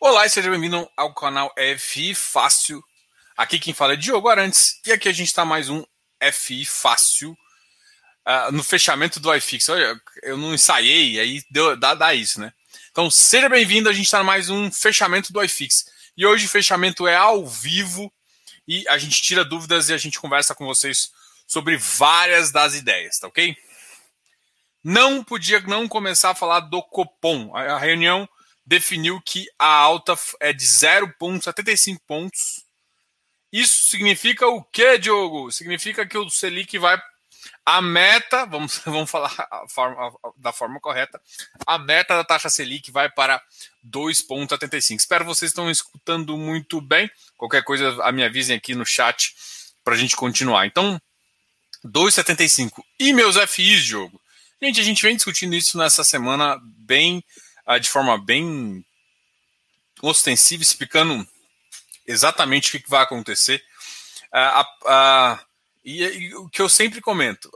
Olá e seja bem-vindo ao canal FI Fácil. Aqui quem fala é Diogo Arantes e aqui a gente está mais um FI Fácil uh, no fechamento do iFix. Olha, eu não ensaiei, aí deu, dá, dá isso, né? Então seja bem-vindo, a gente está mais um fechamento do iFix. E hoje o fechamento é ao vivo e a gente tira dúvidas e a gente conversa com vocês sobre várias das ideias, tá ok? Não podia não começar a falar do Copom. A reunião definiu que a alta é de 0,75 pontos. Isso significa o quê, Diogo? Significa que o Selic vai. A meta, vamos, vamos falar forma, da forma correta, a meta da taxa Selic vai para 2,75. Espero vocês estão escutando muito bem. Qualquer coisa, a me avisem aqui no chat para a gente continuar. Então, 2,75. E meus FIs, Diogo? Gente, a gente vem discutindo isso nessa semana bem uh, de forma bem ostensiva, explicando exatamente o que, vai acontecer. Uh, e, e, o que eu sempre comento: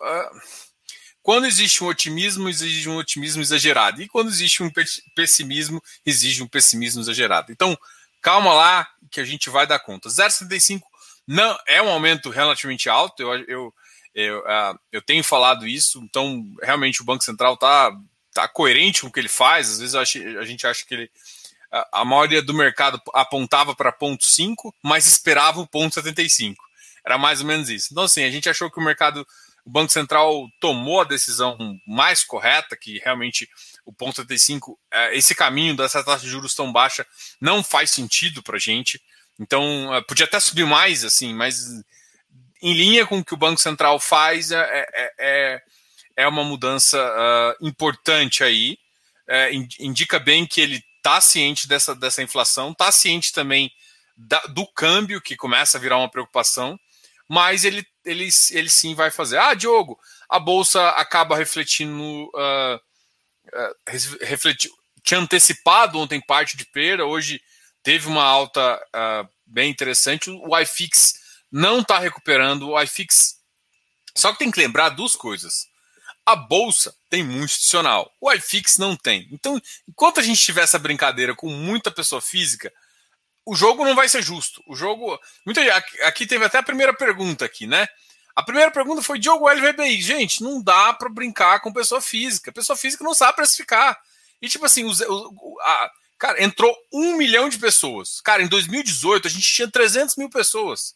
quando existe um otimismo, exige um otimismo exagerado. E quando existe um pessimismo, exige um pessimismo exagerado. Então, calma lá, que a gente vai dar conta. 0,75 não é um aumento relativamente alto. Eu, eu, eu, eu tenho falado isso. Então, realmente, o Banco Central está tá coerente com o que ele faz. Às vezes a gente acha que ele. A, a maioria do mercado apontava para ponto 5, mas esperava o ponto 75. Era mais ou menos isso. Então, assim, a gente achou que o mercado, o Banco Central tomou a decisão mais correta, que realmente o ponto 75, é, esse caminho dessa taxa de juros tão baixa não faz sentido para a gente. Então, é, podia até subir mais, assim, mas em linha com o que o Banco Central faz, é, é, é é uma mudança uh, importante aí. É, indica bem que ele está ciente dessa, dessa inflação, está ciente também da, do câmbio, que começa a virar uma preocupação, mas ele, ele, ele sim vai fazer. Ah, Diogo, a Bolsa acaba refletindo. Uh, uh, refleti, tinha antecipado ontem parte de perda, hoje teve uma alta uh, bem interessante. O iFix não está recuperando, o iFix. Só que tem que lembrar duas coisas. A bolsa tem muito institucional, o iFix não tem. Então, enquanto a gente tiver essa brincadeira com muita pessoa física, o jogo não vai ser justo. O jogo. Muita, aqui teve até a primeira pergunta aqui, né? A primeira pergunta foi Diogo LVBI. Gente, não dá para brincar com pessoa física. Pessoa física não sabe precificar. E tipo assim, o, o, a, cara, entrou um milhão de pessoas. Cara, em 2018 a gente tinha 300 mil pessoas.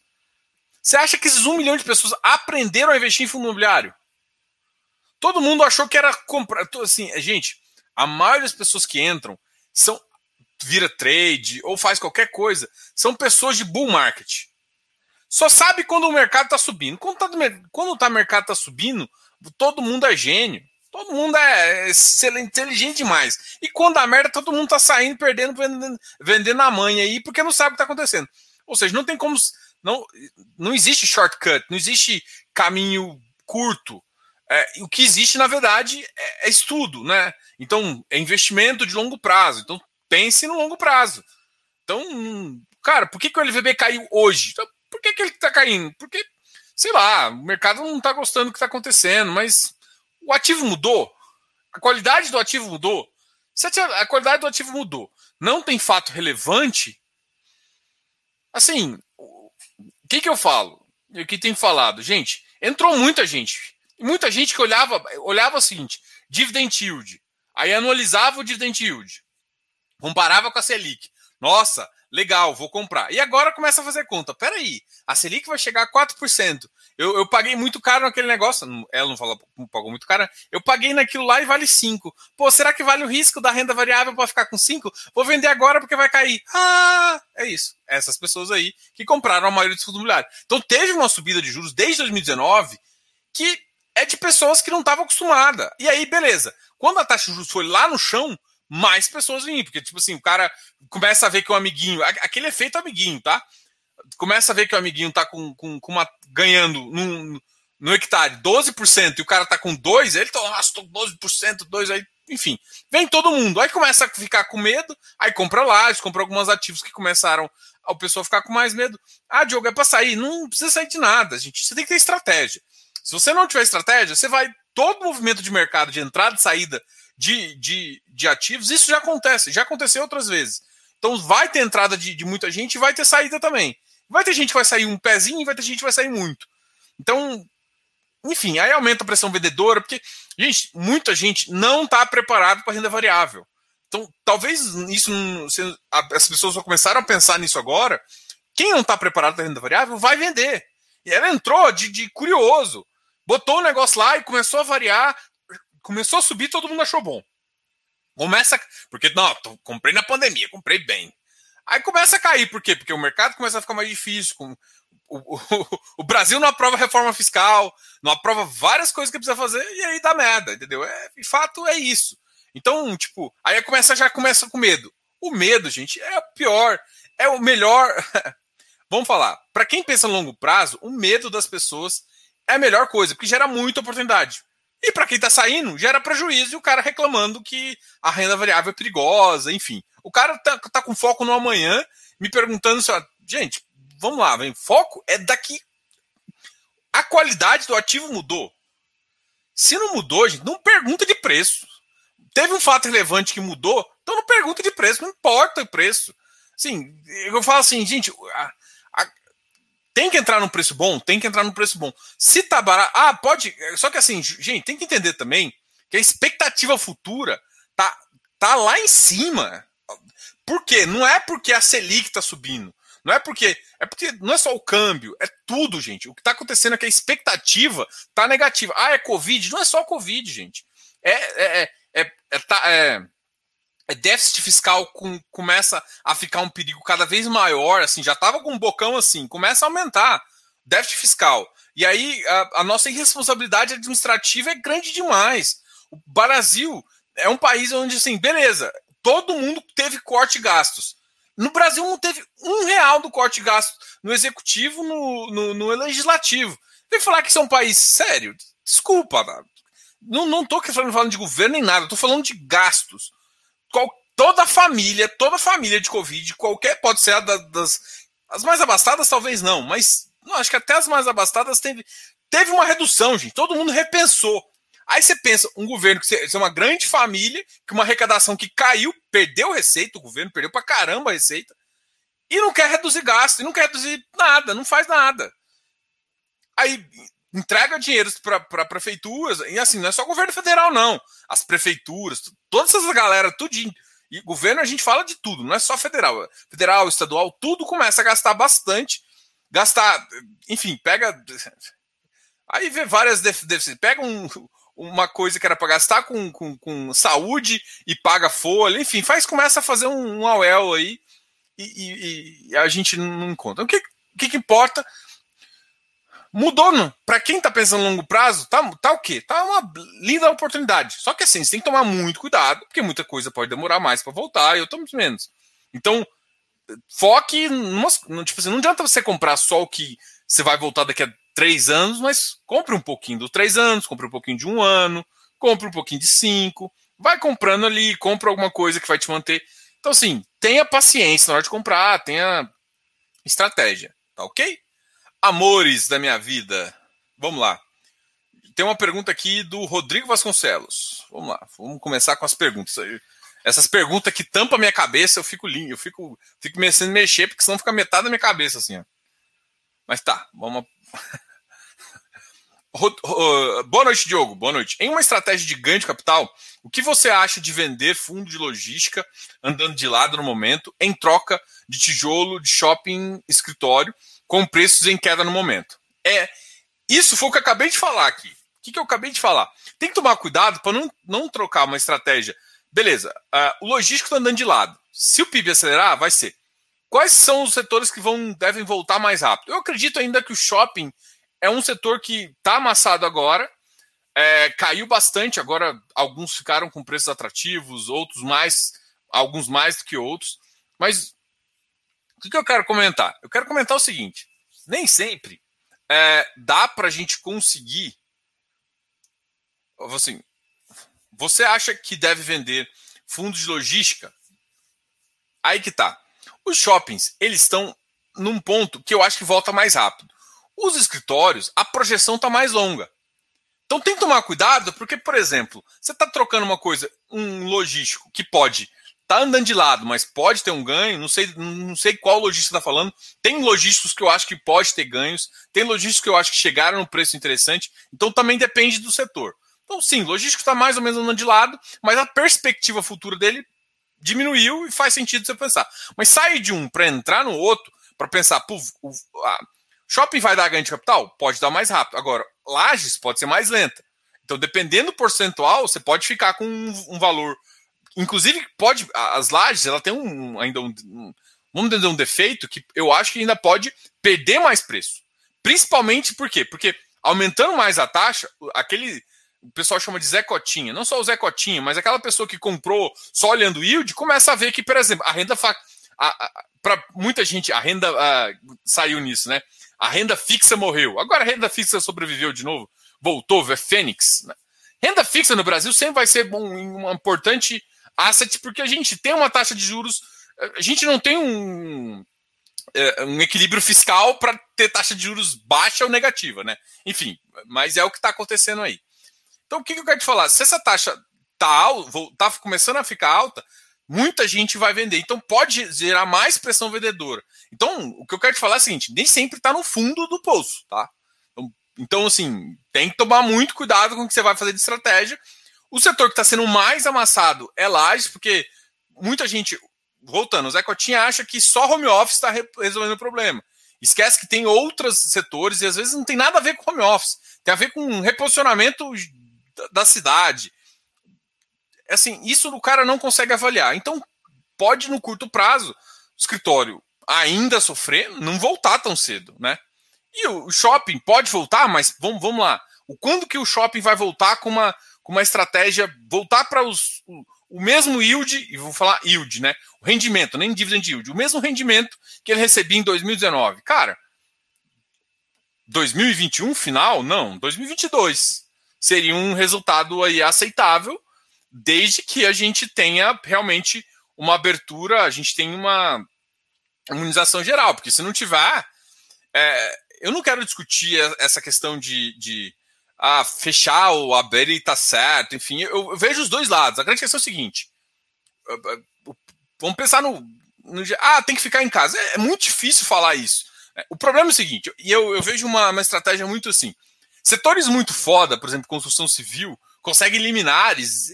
Você acha que esses um milhão de pessoas aprenderam a investir em fundo imobiliário? Todo mundo achou que era comprar. Assim, gente, a maioria das pessoas que entram são vira trade ou faz qualquer coisa, são pessoas de bull market. Só sabe quando o mercado está subindo. Quando, tá, quando tá, o mercado está subindo, todo mundo é gênio. Todo mundo é excelente, inteligente demais. E quando a merda, todo mundo está saindo, perdendo, vendendo, vendendo a mãe aí, porque não sabe o que está acontecendo. Ou seja, não tem como. Não, não existe shortcut, não existe caminho curto. É, o que existe, na verdade, é, é, estudo, né? Então, é investimento de longo prazo. Então, pense no longo prazo. Então, cara, por que, que o LVB caiu hoje? Então, por que, que ele está caindo? Porque, sei lá, o mercado não está gostando do que está acontecendo, mas o ativo mudou. A qualidade do ativo mudou. Se a qualidade do ativo mudou, não tem fato relevante, assim, o que, que eu falo? O que tem falado? Gente, entrou muita gente muita gente que olhava, olhava o seguinte: dividend yield. Aí anualizava o dividend yield. Comparava com a Selic. Nossa, legal, vou comprar. E agora começa a fazer conta. Peraí, a Selic vai chegar a 4%. Eu, eu paguei muito caro naquele negócio. Ela não falou, pagou muito caro. Eu paguei naquilo lá e vale 5. Pô, será que vale o risco da renda variável para ficar com 5? Vou vender agora porque vai cair. Ah, é isso. Essas pessoas aí que compraram a maioria dos fundos imobiliários. Então teve uma subida de juros desde 2019 que é de pessoas que não estavam acostumadas. E aí, beleza. Quando a taxa de juros foi lá no chão, mais pessoas vêm. Porque, tipo assim, o cara começa a ver que o amiguinho. Aquele efeito amiguinho, tá? Começa a ver que o amiguinho tá com, com, com uma, ganhando no, no hectare 12% e o cara tá com 2, ele tá, nossa, tô 12%, 2 aí. Enfim, vem todo mundo. Aí começa a ficar com medo, aí compra lajes, compra alguns ativos que começaram o pessoal ficar com mais medo. Ah, Diogo, é para sair. Não precisa sair de nada, gente. Você tem que ter estratégia. Se você não tiver estratégia, você vai. Todo movimento de mercado de entrada e saída de, de, de ativos, isso já acontece, já aconteceu outras vezes. Então vai ter entrada de, de muita gente e vai ter saída também. Vai ter gente que vai sair um pezinho e vai ter gente que vai sair muito. Então, enfim, aí aumenta a pressão vendedora, porque, gente, muita gente não está preparada para renda variável. Então, talvez isso as pessoas vão começar a pensar nisso agora. Quem não está preparado para renda variável vai vender. E ela entrou de, de curioso, botou o negócio lá e começou a variar, começou a subir, todo mundo achou bom. Começa. Porque, não, comprei na pandemia, comprei bem. Aí começa a cair, por quê? Porque o mercado começa a ficar mais difícil. Com, o, o, o, Brasil não aprova reforma fiscal, não aprova várias coisas que precisa fazer, e aí dá merda, entendeu? É, de fato, é isso. Então, tipo, aí começa, já começa com medo. O medo, gente, é o pior, é o melhor. Vamos falar, para quem pensa a longo prazo, o medo das pessoas é a melhor coisa, porque gera muita oportunidade. E para quem está saindo, gera prejuízo e o cara reclamando que a renda variável é perigosa, enfim. O cara tá, tá com foco no amanhã, me perguntando se, gente, vamos lá, vem, foco é daqui. A qualidade do ativo mudou. Se não mudou, gente, não pergunta de preço. Teve um fato relevante que mudou, então não pergunta de preço, não importa o preço. Sim, eu falo assim, gente, tem que entrar num preço bom? Tem que entrar num preço bom. Se tá barato. Ah, pode. Só que assim, gente, tem que entender também que a expectativa futura tá, tá lá em cima. Por quê? Não é porque a Selic está subindo. Não é porque. É porque não é só o câmbio, é tudo, gente. O que está acontecendo é que a expectativa está negativa. Ah, é Covid? Não é só Covid, gente. É, é, é, é, é, tá, é déficit fiscal com, começa a ficar um perigo cada vez maior. Assim, já estava com um bocão assim, começa a aumentar déficit fiscal. E aí a, a nossa irresponsabilidade administrativa é grande demais. O Brasil é um país onde, assim, beleza, todo mundo teve corte de gastos. No Brasil não teve um real do corte de gastos no executivo, no, no, no legislativo. Vem falar que isso é um país sério? Desculpa, não, não tô falando de governo nem nada, tô falando de gastos. Qual, toda família, toda família de Covid, qualquer, pode ser a da, das. As mais abastadas, talvez não, mas não, acho que até as mais abastadas teve, teve uma redução, gente. Todo mundo repensou. Aí você pensa, um governo que é uma grande família, que uma arrecadação que caiu, perdeu receita, o governo perdeu pra caramba a receita, e não quer reduzir gasto, e não quer reduzir nada, não faz nada. Aí entrega dinheiro para prefeituras, e assim, não é só governo federal, não. As prefeituras, todas essas galera, tudinho. E governo a gente fala de tudo, não é só federal. Federal, estadual, tudo começa a gastar bastante. Gastar, enfim, pega. Aí vê várias deficiências. Pega um, uma coisa que era para gastar com, com, com, saúde e paga folha, enfim, faz, começa a fazer um, um aí e, e, e, a gente não encontra. O que, o que importa? Mudou, não? Para quem está pensando longo prazo, tá, tá o quê? Tá uma linda oportunidade. Só que assim, você tem que tomar muito cuidado, porque muita coisa pode demorar mais para voltar e outras menos. Então, foque numa, tipo assim, não adianta você comprar só o que você vai voltar daqui a três anos, mas compre um pouquinho dos três anos, compre um pouquinho de um ano, compre um pouquinho de cinco, vai comprando ali, compra alguma coisa que vai te manter. Então, assim, tenha paciência na hora de comprar, tenha estratégia, tá ok? Amores da minha vida, vamos lá. Tem uma pergunta aqui do Rodrigo Vasconcelos. Vamos lá, vamos começar com as perguntas. Essas perguntas que tampam a minha cabeça, eu fico lindo, eu fico, fico começando a mexer, porque senão fica metade da minha cabeça assim, ó. Mas tá, vamos Boa noite, Diogo. Boa noite. Em uma estratégia de ganho de capital, o que você acha de vender fundo de logística andando de lado no momento, em troca de tijolo de shopping escritório, com preços em queda no momento? É Isso foi o que eu acabei de falar aqui. O que, que eu acabei de falar? Tem que tomar cuidado para não, não trocar uma estratégia. Beleza, uh, o logístico está andando de lado. Se o PIB acelerar, vai ser. Quais são os setores que vão devem voltar mais rápido? Eu acredito ainda que o shopping é um setor que está amassado agora, é, caiu bastante. Agora, alguns ficaram com preços atrativos, outros mais, alguns mais do que outros. Mas o que, eu quero comentar? Eu quero comentar o seguinte: nem sempre é, dá para a gente conseguir. Assim, você acha que deve vender fundos de logística? Aí que tá. Os shoppings, eles estão num ponto que eu acho que volta mais rápido. Os escritórios, a projeção está mais longa. Então tem que tomar cuidado, porque, por exemplo, você está trocando uma coisa, um logístico que pode tá andando de lado, mas pode ter um ganho. Não sei, não sei qual lojista está falando. Tem lojistas que eu acho que pode ter ganhos, tem lojistas que eu acho que chegaram no preço interessante. Então também depende do setor. Então, sim, logístico está mais ou menos andando de lado, mas a perspectiva futura dele diminuiu e faz sentido você pensar. Mas sair de um para entrar no outro, para pensar, pô, o, a, shopping vai dar ganho de capital? Pode dar mais rápido. Agora, lajes pode ser mais lenta. Então, dependendo do percentual, você pode ficar com um, um valor. Inclusive, pode. As lajes, ela tem um, ainda um, um, vamos dizer, um defeito que eu acho que ainda pode perder mais preço. Principalmente por quê? Porque aumentando mais a taxa, aquele o pessoal chama de Zé Cotinha, não só o Zé Cotinha, mas aquela pessoa que comprou só olhando yield, começa a ver que, por exemplo, a renda para muita gente a renda a, saiu nisso, né? A renda fixa morreu. Agora a renda fixa sobreviveu de novo, voltou, é Fênix. Né? Renda fixa no Brasil sempre vai ser um, um importante asset porque a gente tem uma taxa de juros, a gente não tem um é, um equilíbrio fiscal para ter taxa de juros baixa ou negativa, né? Enfim, mas é o que está acontecendo aí. Então, o que, que eu quero te falar? Se essa taxa está tá começando a ficar alta, muita gente vai vender. Então, pode gerar mais pressão vendedora. Então, o que eu quero te falar é o seguinte: nem sempre está no fundo do poço, tá? Então, então, assim, tem que tomar muito cuidado com o que você vai fazer de estratégia. O setor que está sendo mais amassado é lajes, porque muita gente, voltando, o Zé Cotinha acha que só home office está resolvendo o problema. Esquece que tem outros setores e às vezes não tem nada a ver com home office. Tem a ver com reposicionamento da cidade. Assim, isso o cara não consegue avaliar. Então, pode no curto prazo, o escritório ainda sofrer, não voltar tão cedo, né? E o shopping pode voltar, mas vamos, vamos lá. O quando que o shopping vai voltar com uma, com uma estratégia, voltar para os o, mesmo yield, e vou falar yield, né? O rendimento, nem dividend yield, o mesmo rendimento que ele recebia em 2019. Cara, 2021 final? Não, 2022 seria um resultado aí aceitável, desde que a gente tenha realmente uma abertura, a gente tem uma imunização geral, porque se não tiver, é, eu não quero discutir essa questão de, de ah, fechar ou abrir e tá certo, enfim, eu, eu, vejo os dois lados. A grande questão é o seguinte: vamos pensar no, no ah, tem que ficar em casa. É, é muito difícil falar isso. O problema é o seguinte, e eu, eu vejo uma, uma estratégia muito assim. Setores muito foda, por exemplo, construção civil, conseguem liminares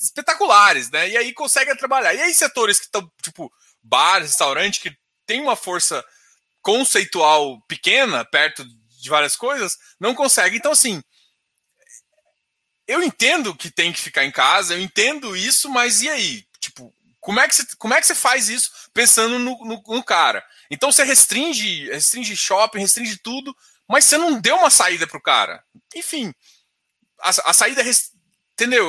espetaculares, né? E aí conseguem trabalhar. E aí setores que estão, tipo, bar, restaurante, que tem uma força conceitual pequena, perto de várias coisas, não conseguem. Então, assim, eu entendo que tem que ficar em casa, eu entendo isso, mas e aí? Tipo, como é que você, como é que você faz isso pensando no, no, no cara? Então você restringe, restringe shopping, restringe tudo, mas você não deu uma saída para o cara. Enfim, a, a saída. Entendeu?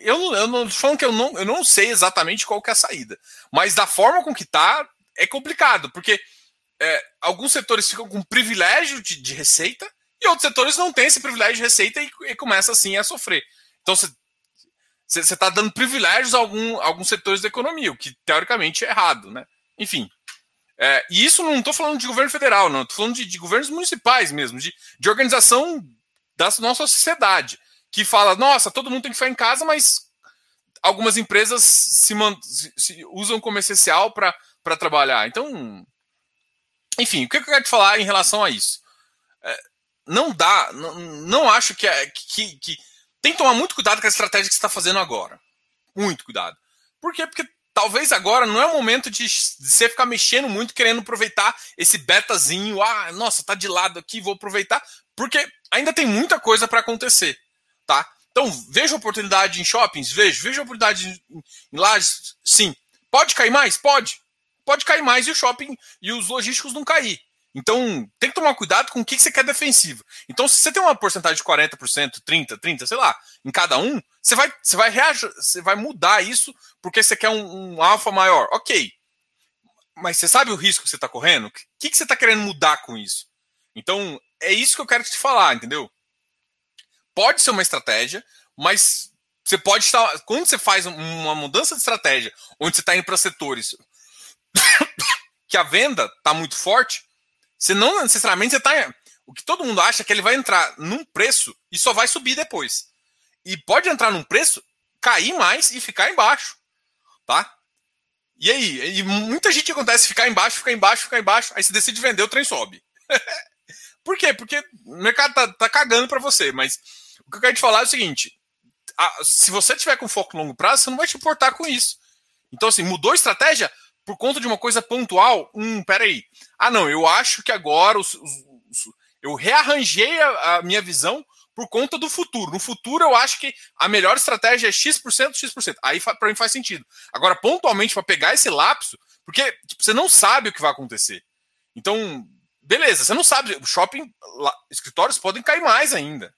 Eu, eu não tô falando que eu não, eu não sei exatamente qual que é a saída. Mas da forma com que tá, é complicado, porque é, alguns setores ficam com privilégio de, de, receita e outros setores não têm esse privilégio de receita e, e começa assim a sofrer. Então você está dando privilégios a algum, alguns setores da economia, o que teoricamente é errado, né? Enfim, é, e isso não estou falando de governo federal, não, estou falando de, de, governos municipais mesmo, de, de organização da nossa sociedade, que fala, nossa, todo mundo tem que ficar em casa, mas algumas empresas se, se usam como essencial para trabalhar. Então, enfim, o que eu quero te falar em relação a isso? É, não dá, não, não acho que, é, que, que. Tem que tomar muito cuidado com a estratégia que você está fazendo agora. Muito cuidado. Por quê? Porque talvez agora não é o momento de, você ficar mexendo muito, querendo aproveitar esse betazinho. Ah, nossa, tá de lado aqui, vou aproveitar, porque ainda tem muita coisa para acontecer, tá? Então, vejo oportunidade em shoppings? Vejo. Vejo oportunidade em, em lajes? Sim. Pode cair mais? Pode. Pode cair mais e o shopping e os logísticos não cair. Então, tem que tomar cuidado com o que você quer defensivo. Então, se você tem uma porcentagem de 40%, 30%, 30%, sei lá, em cada um, você vai, você vai, reagir, você vai mudar isso porque você quer um, um alfa maior. Ok. Mas você sabe o risco que você está correndo? O que, que você está querendo mudar com isso? Então, é isso que eu quero te falar, entendeu? Pode ser uma estratégia, mas você pode estar. Quando você faz uma mudança de estratégia, onde você está indo para setores que a venda está muito forte, você não necessariamente você tá. O que todo mundo acha é que ele vai entrar num preço e só vai subir depois. E pode entrar num preço, cair mais e ficar embaixo. tá? E aí? E muita gente acontece ficar embaixo, ficar embaixo, ficar embaixo, aí você decide vender, o trem sobe. Por quê? Porque o mercado tá, tá cagando para você, mas o que eu quero te falar é o seguinte: a, se você tiver com foco longo prazo, você não vai te importar com isso. Então, assim, mudou a estratégia por conta de uma coisa pontual? Hum, peraí. Ah, não, eu acho que agora os, os, os, eu rearranjei a, a minha visão por conta do futuro. No futuro, eu acho que a melhor estratégia é X%, X%. Aí para mim faz sentido. Agora, pontualmente, para pegar esse lapso, porque tipo, você não sabe o que vai acontecer. Então, beleza, você não sabe. O shopping, lá, escritórios podem cair mais ainda.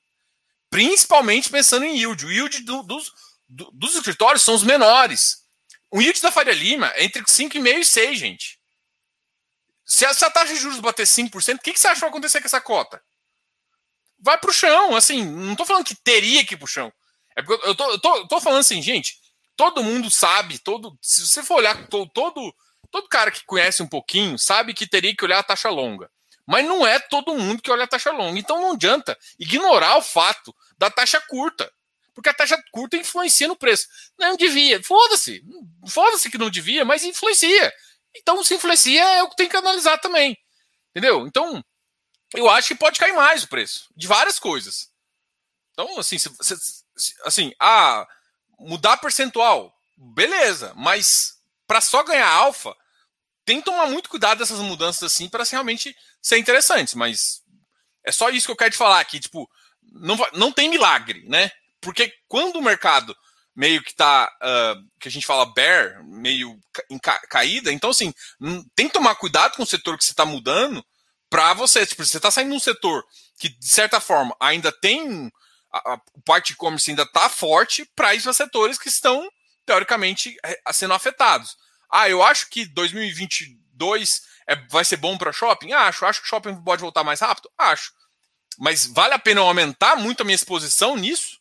Principalmente pensando em yield. O yield do, dos, do, dos escritórios são os menores. O yield da Faria Lima é entre 5,5% e 6%, gente. Se a, se a taxa de juros bater 5%, o que, que você acha que vai acontecer com essa cota? vai pro chão. Assim, não tô falando que teria que ir pro chão. É porque eu tô, eu tô, eu tô falando assim, gente, todo mundo sabe, todo. Se você for olhar, todo, todo cara que conhece um pouquinho sabe que teria que olhar a taxa longa. Mas não é todo mundo que olha a taxa longa. Então não adianta ignorar o fato da taxa curta. Porque a taxa curta influencia no preço. Não devia. Foda-se. Foda-se que não devia, mas influencia. Então, se influencia, é o que tem que analisar também. Entendeu? Então, eu acho que pode cair mais o preço de várias coisas. Então, assim, se, se, assim, ah, mudar percentual, beleza, mas para só ganhar alfa, tem que tomar muito cuidado dessas mudanças assim para realmente ser interessantes, mas é só isso que eu quero te falar aqui, tipo, não, não tem milagre, né? Porque quando o mercado meio que tá, uh, que a gente fala bear, meio ca caída, então assim, tem que tomar cuidado com o setor que você está mudando, para você. Tipo, você está saindo de um setor que, de certa forma, ainda tem. A, parte e-commerce ainda está forte para ir para setores que estão, teoricamente, é, sendo afetados. Ah, eu acho que 2022 é, vai ser bom para shopping? Acho. Acho que shopping pode voltar mais rápido? Acho. Mas vale a pena eu aumentar muito a minha exposição nisso?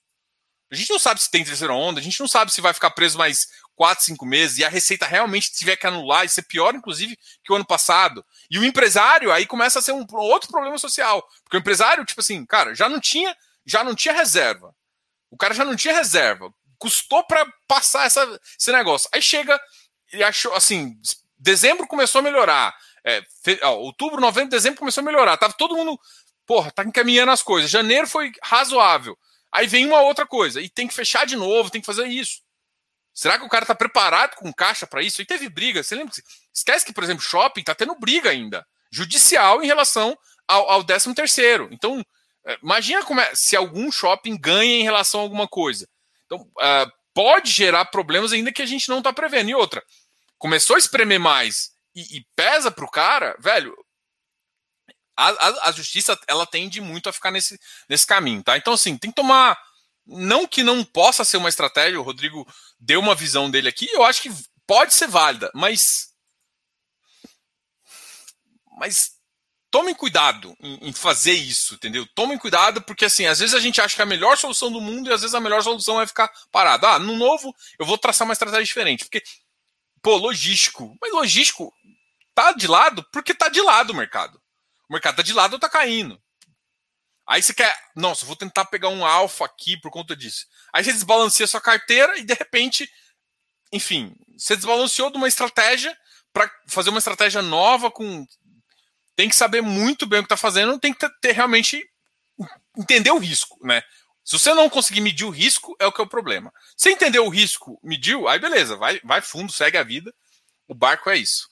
A gente não sabe se tem terceira onda, a gente não sabe se vai ficar preso mais quatro, cinco meses e a receita realmente tiver que anular, isso é pior, inclusive, que o ano passado. E o empresário aí começa a ser um outro problema social. Porque o empresário, tipo assim, cara, já não tinha, já não tinha reserva. O cara já não tinha reserva. Custou para passar essa, esse negócio. Aí chega e achou assim, dezembro começou a melhorar. É, fe, ó, outubro, novembro, dezembro começou a melhorar. Tava todo mundo, porra, tá encaminhando as coisas. Janeiro foi razoável. Aí vem uma outra coisa e tem que fechar de novo, tem que fazer isso. Será que o cara está preparado com caixa para isso? E teve briga. Você lembra? Esquece que, por exemplo, shopping está tendo briga ainda, judicial em relação ao, ao 13 terceiro. Então, é, imagina como é, se algum shopping ganha em relação a alguma coisa. Então, uh, pode gerar problemas ainda que a gente não está prevendo. E outra, começou a espremer mais e, e pesa para o cara, velho. A, a, a, justiça ela tende muito a ficar nesse, nesse caminho, tá? Então, assim, tem que tomar não que não possa ser uma estratégia, o Rodrigo deu uma visão dele aqui, eu acho que pode ser válida, mas. Mas tomem cuidado em, em, fazer isso, entendeu? Tomem cuidado, porque assim, às vezes a gente acha que é a melhor solução do mundo e às vezes a melhor solução é ficar parado. Ah, no novo eu vou traçar uma estratégia diferente, porque, pô, logístico. Mas logístico tá de lado porque tá de lado o mercado. O mercado tá de lado ou tá caindo. Aí você quer, nossa, vou tentar pegar um alfa aqui por conta disso. Aí você desbalanceia sua carteira e de repente, enfim, você desbalanceou de uma estratégia para fazer uma estratégia nova com tem que saber muito bem o que está fazendo, tem que ter, realmente entender o risco, né? Se você não conseguir medir o risco, é o que é o problema. Se entender o risco, mediu, aí beleza, vai, vai fundo, segue a vida. O barco é isso.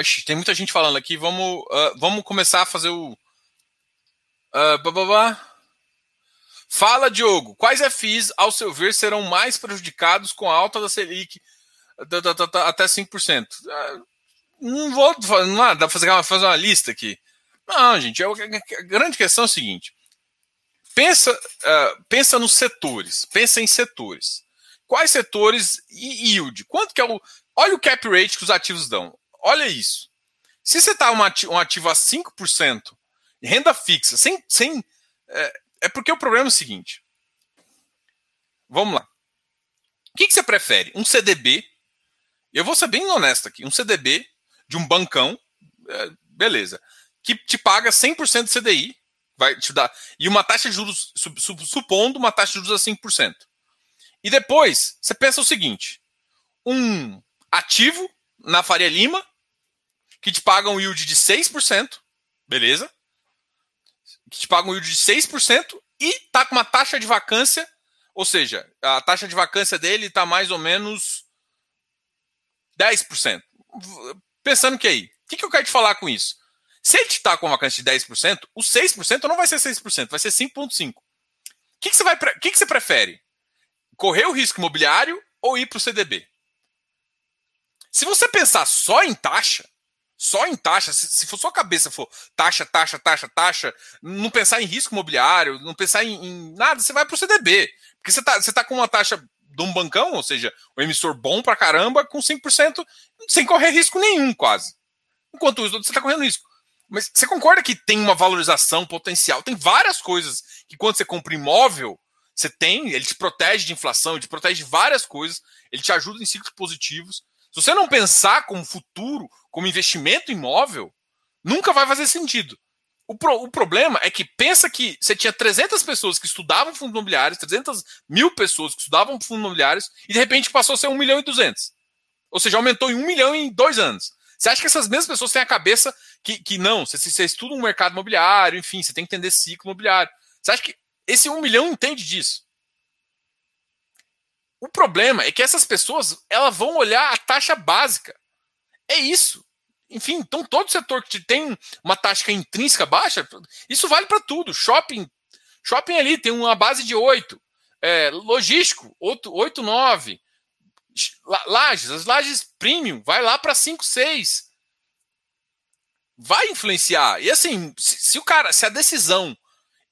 Oxi, tem muita gente falando aqui. Vamos, uh, vamos começar a fazer o, Uh, Fala, Diogo. Quais FIs, ao seu ver, serão mais prejudicados com a alta da Selic até 5%? Uh, não vou não dá para fazer, uma lista aqui. Não, gente. A grande questão é o seguinte: pensa, uh, pensa nos setores. Pensa em setores. Quais setores e yield? Quanto que é o. Olha o cap rate que os ativos dão. Olha isso. Se você está um ativo a 5%, Renda fixa, sem. sem é, é porque o problema é o seguinte. Vamos lá. O que, que você prefere? Um CDB. Eu vou ser bem honesto aqui. Um CDB de um bancão. É, beleza. Que te paga 100% de CDI. Vai te dar. E uma taxa de juros, supondo uma taxa de juros a 5%. E depois, você pensa o seguinte: um ativo na Faria Lima que te paga um yield de 6%, beleza? Que te paga um yield de 6% e tá com uma taxa de vacância, ou seja, a taxa de vacância dele está mais ou menos 10%. Pensando que aí, o que, que eu quero te falar com isso? Se ele está com uma vacância de 10%, o 6% não vai ser 6%, vai ser 5,5%. O que, que, você que, que você prefere? Correr o risco imobiliário ou ir para o CDB? Se você pensar só em taxa, só em taxa, se, for sua cabeça for taxa, taxa, taxa, taxa, não pensar em risco imobiliário, não pensar em, em nada, você vai para o CDB. Porque você está você tá com uma taxa de um bancão, ou seja, um emissor bom para caramba, com 5%, sem correr risco nenhum, quase. Enquanto isso, você está correndo risco. Mas você concorda que tem uma valorização potencial? Tem várias coisas que quando você compra imóvel, você tem, ele te protege de inflação, ele te protege de várias coisas, ele te ajuda em ciclos positivos. Se você não pensar como futuro, como investimento imóvel, nunca vai fazer sentido. O, pro, o, problema é que pensa que você tinha 300 pessoas que estudavam fundos imobiliários, 300 mil pessoas que estudavam fundos imobiliários, e de repente passou a ser 1 milhão e 200. Ou seja, aumentou em 1 milhão em dois anos. Você acha que essas mesmas pessoas têm a cabeça que, que não, você, você estuda um mercado imobiliário, enfim, você tem que entender ciclo imobiliário. Você acha que esse 1 milhão entende disso? O problema é que essas pessoas elas vão olhar a taxa básica. É isso. Enfim, então todo setor que tem uma taxa intrínseca baixa, isso vale para tudo. Shopping, shopping ali tem uma base de 8. É, logístico, 8, 8 9. Lages, as lajes premium, vai lá para 5, 6. Vai influenciar. E assim, se, se, o cara, se a decisão,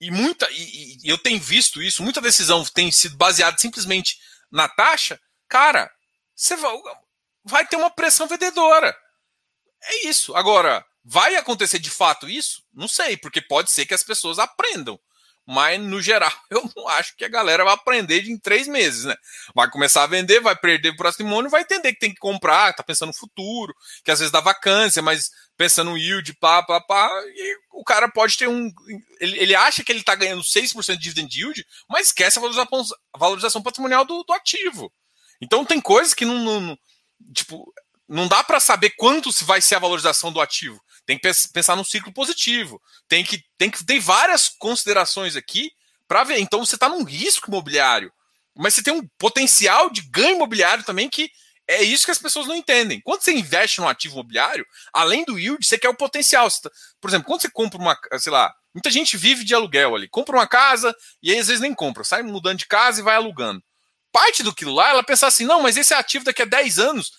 e muita, e, e eu tenho visto isso, muita decisão tem sido baseada simplesmente na taxa, cara, você vai, vai ter uma pressão vendedora. É isso. Agora, vai acontecer de fato isso? Não sei, porque pode ser que as pessoas aprendam. Mas, no geral, eu não acho que a galera vai aprender em três meses, né? Vai começar a vender, vai perder o patrimônio, vai entender que tem que comprar, tá pensando no futuro, que às vezes dá vacância, mas pensando no yield, pá, pá, pá, e o cara pode ter um. Ele, ele acha que ele tá ganhando 6% de dividend yield, mas esquece a valorização, patrimonial do, do, ativo. Então tem coisas que não. não tipo, não dá para saber quanto vai ser a valorização do ativo. Tem que pensar num ciclo positivo. Tem que tem que ter várias considerações aqui para ver. Então você está num risco imobiliário, mas você tem um potencial de ganho imobiliário também que é isso que as pessoas não entendem. Quando você investe num ativo imobiliário, além do yield, você quer o potencial. Tá, por exemplo, quando você compra uma, sei lá, muita gente vive de aluguel ali, compra uma casa e aí às vezes nem compra, sai mudando de casa e vai alugando. Parte do que lá, ela pensa assim: não, mas esse ativo daqui a 10 anos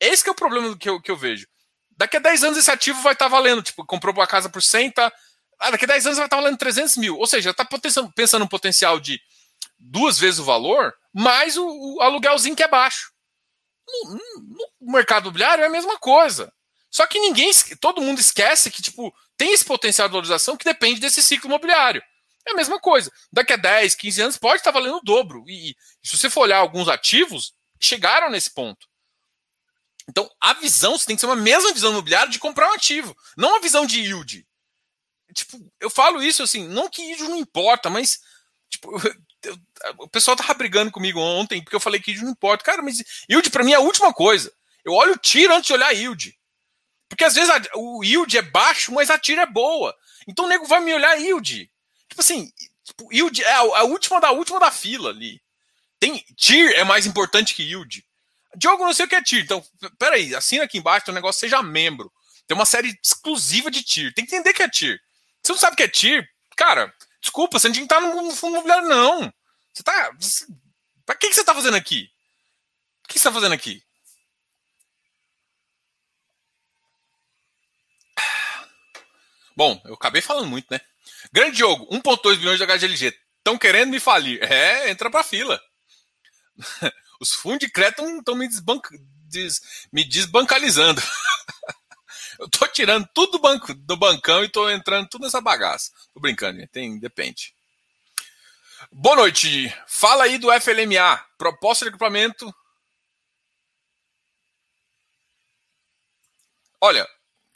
esse é o problema que eu, que eu vejo. Daqui a 10 anos esse ativo vai estar tá valendo, tipo, comprou uma casa por 100, tá, ah, daqui a 10 anos vai estar tá valendo 300 mil. Ou seja, está pensando, no potencial de duas vezes o valor, mais o, o aluguelzinho que é baixo. No, no, mercado imobiliário é a mesma coisa. Só que ninguém, todo mundo esquece que, tipo, tem esse potencial de valorização que depende desse ciclo imobiliário. É a mesma coisa. Daqui a 10, 15 anos pode estar tá valendo o dobro. E, e se você for olhar alguns ativos, chegaram nesse ponto. Então, a visão você tem que ser uma mesma visão imobiliária de comprar um ativo, não uma visão de yield. Tipo, eu falo isso assim, não que yield não importa, mas tipo, eu, o pessoal tava brigando comigo ontem porque eu falei que yield não importa. Cara, mas yield para mim é a última coisa. Eu olho o tiro antes de olhar yield. Porque às vezes a, o yield é baixo, mas a tira é boa. Então o nego vai me olhar yield. Tipo assim, tipo, yield é a, a última da última da fila ali. Tem TIR é mais importante que yield. Diogo, não sei o que é TIR. Então, peraí, assina aqui embaixo, o negócio seja membro. Tem uma série exclusiva de TIR. Tem que entender que é TIR. Você não sabe o que é TIR? Cara, desculpa, você não tinha que estar no fundo imobiliário, não. Você tá. Você, pra que, que você tá fazendo aqui? O que você tá fazendo aqui? Bom, eu acabei falando muito, né? Grande Diogo, 1,2 bilhões de HGLG. Estão querendo me falir. É, entra pra fila. Os fundos de crédito estão me, desbanca, des, me desbancalizando. eu tô tirando tudo do, banco, do bancão e tô entrando tudo nessa bagaça. Tô brincando. Tem, depende. Boa noite. Fala aí do FLMA. Proposta de equipamento. Olha,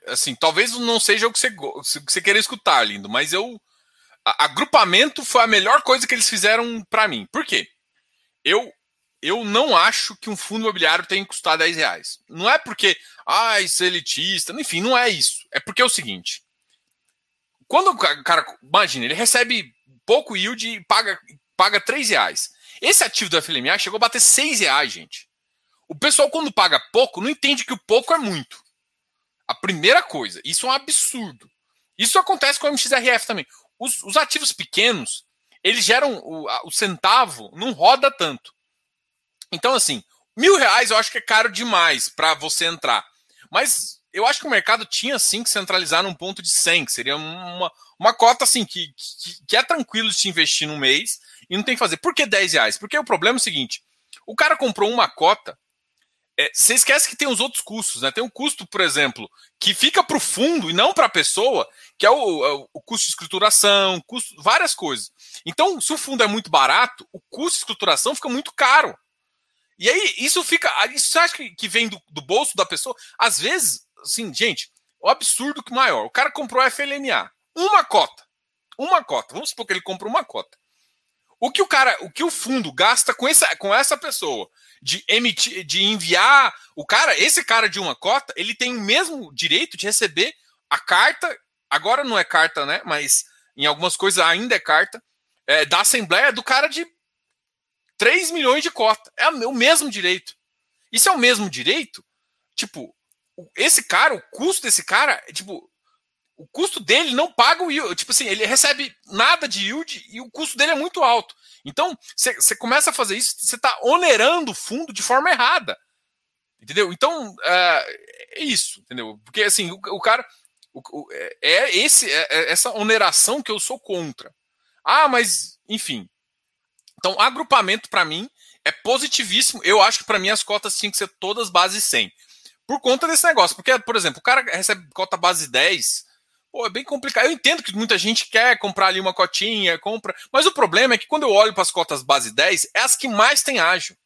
assim, talvez não seja o que você, que você queria escutar, lindo, mas eu. A, agrupamento foi a melhor coisa que eles fizeram para mim. Por quê? Eu eu não acho que um fundo imobiliário tenha que custar 10 reais. Não é porque, ah, isso é elitista, enfim, não é isso. É porque é o seguinte: quando o cara, imagina, ele recebe pouco yield e paga, paga 3 reais. Esse ativo do FLMA chegou a bater 6 reais, gente. O pessoal, quando paga pouco, não entende que o pouco é muito. A primeira coisa, isso é um absurdo. Isso acontece com o MXRF também. Os, os ativos pequenos, eles geram o, o centavo, não roda tanto. Então, assim, mil reais eu acho que é caro demais para você entrar. Mas eu acho que o mercado tinha sim que centralizar num ponto de 100, que seria uma, uma cota assim que, que, que é tranquilo de se investir no mês e não tem que fazer. Por que 10 reais? Porque o problema é o seguinte: o cara comprou uma cota, é, você esquece que tem os outros custos, né? Tem um custo, por exemplo, que fica para o fundo e não para a pessoa, que é o, é o, custo de escrituração, custo, várias coisas. Então, se o fundo é muito barato, o custo de escrituração fica muito caro. E aí, isso fica. Isso acha que, vem do, do, bolso da pessoa? Às vezes, assim, gente, o absurdo que maior. O cara comprou FLNA. Uma cota. Uma cota. Vamos supor que ele comprou uma cota. O que o cara, o que o fundo gasta com essa, com essa pessoa de emitir, de enviar o cara, esse cara de uma cota, ele tem o mesmo direito de receber a carta. Agora não é carta, né? Mas em algumas coisas ainda é carta é, da Assembleia do cara de 3 milhões de cota. É o mesmo direito. Isso é o mesmo direito? Tipo, esse cara, o custo desse cara, tipo, o custo dele não paga o yield. Tipo assim, ele recebe nada de yield e o custo dele é muito alto. Então, você começa a fazer isso, você está onerando o fundo de forma errada. Entendeu? Então, é, é isso, entendeu? Porque assim, o, o cara. O, o, é, é esse, é, é essa oneração que eu sou contra. Ah, mas, enfim, então, agrupamento para mim é positivíssimo. Eu acho que para mim as cotas tinham que ser todas base 100. Por conta desse negócio. Porque, por exemplo, o cara recebe cota base 10. Pô, é bem complicado. Eu entendo que muita gente quer comprar ali uma cotinha, compra. Mas o problema é que quando eu olho para as cotas base 10, é as que mais tem ágio.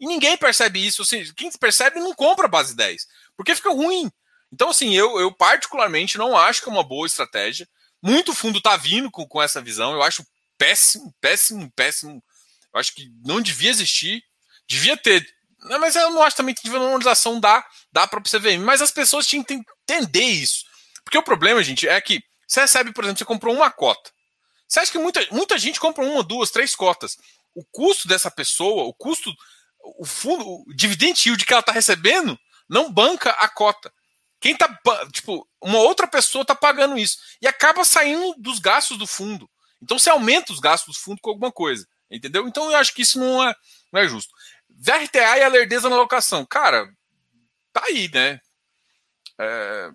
E ninguém percebe isso. Assim, quem percebe não compra base 10. Porque fica ruim. Então, assim, eu, eu particularmente não acho que é uma boa estratégia. Muito fundo tá vindo com, com essa visão. Eu acho péssimo, péssimo, péssimo. Eu acho que não devia existir. Devia ter. Não, mas eu não acho também que normalização dá, dá para o CVM. Mas as pessoas tinham que entender isso. Porque o problema, gente, é que você recebe, por exemplo, você comprou uma cota. Você acha que muita, muita gente compra uma, duas, três cotas. O custo dessa pessoa, o custo, o fundo, o dividend yield que ela está recebendo, não banca a cota. Quem tá, tipo, uma outra pessoa está pagando isso. E acaba saindo dos gastos do fundo. Então você aumenta os gastos do fundo com alguma coisa. Entendeu? Então eu acho que isso não é, não é justo. VRTA e a lerdeza na locação. Cara, tá aí, né? É,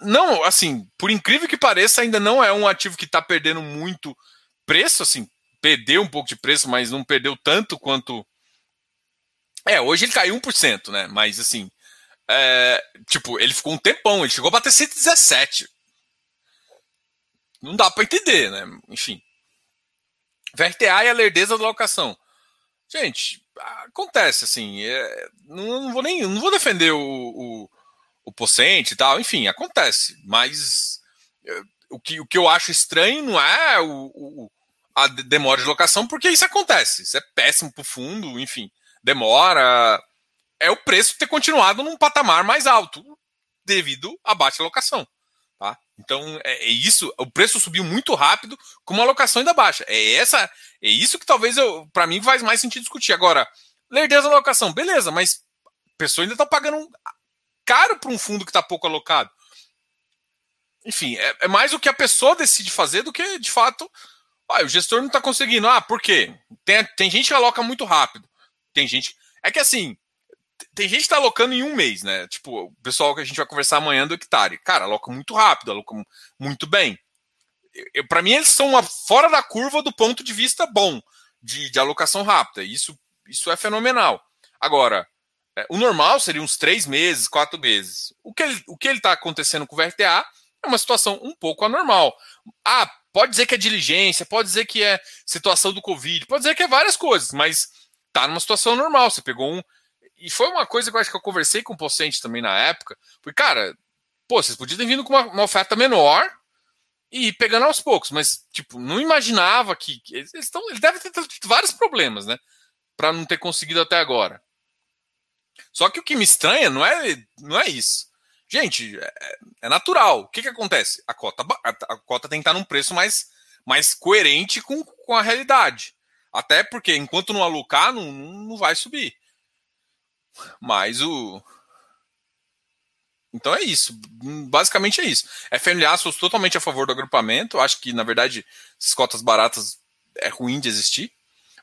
não, assim, por incrível que pareça, ainda não é um ativo que está perdendo muito preço, assim, perdeu um pouco de preço, mas não perdeu tanto quanto. É, hoje ele caiu 1%, né? Mas assim, é, tipo, ele ficou um tempão, ele chegou a bater 117. Não dá para entender, né? Enfim. VRTA e a lerdeza da locação. Gente, acontece assim. É, não, não, vou nem não vou defender o, o, o Pocente e tal, enfim, acontece. Mas é, o, que, o que eu acho estranho não é o, o, a demora de locação, porque isso acontece. Isso é péssimo para o fundo, enfim, demora. É o preço ter continuado num patamar mais alto devido à baixa locação. Então é, é, isso, o preço subiu muito rápido com uma alocação ainda baixa. É essa, é isso que talvez eu, para mim faz mais sentido discutir. Agora, lerdeza da alocação, beleza, mas a pessoa ainda está pagando caro para um fundo que está pouco alocado. Enfim, é, é, mais o que a pessoa decide fazer do que de fato. Ah, o gestor não está conseguindo. Ah, por quê? Tem, tem gente que aloca muito rápido. Tem gente. É que assim, tem gente que tá alocando em um mês, né? Tipo, o pessoal que a gente vai conversar amanhã do hectare. Cara, aloca muito rápido, aloca muito bem. Para mim, eles são uma, fora da curva do ponto de vista bom de, de alocação rápida. Isso, isso é fenomenal. Agora, é, o normal seria uns três meses, quatro meses. O que ele, o que ele está acontecendo com o VRTA é uma situação um pouco anormal. Ah, pode dizer que é diligência, pode dizer que é situação do Covid, pode dizer que é várias coisas, mas tá numa situação normal. Você pegou um, e foi uma coisa que eu acho que eu conversei com o Pocente também na época. Foi, cara, pô, vocês podiam ter vindo com uma, uma, oferta menor e ir pegando aos poucos, mas, tipo, não imaginava que. Eles, estão, eles devem ter tido vários problemas, né? para não ter conseguido até agora. Só que o que me estranha não é, não é isso. Gente, é, é natural. O que, que acontece? A cota, a, cota tem que estar num preço mais, mais coerente com, com a realidade. Até porque enquanto não alocar, não, não vai subir. Mas o. Então é isso. Basicamente é isso. FMA sou totalmente a favor do agrupamento. Acho que, na verdade, essas cotas baratas é ruim de existir.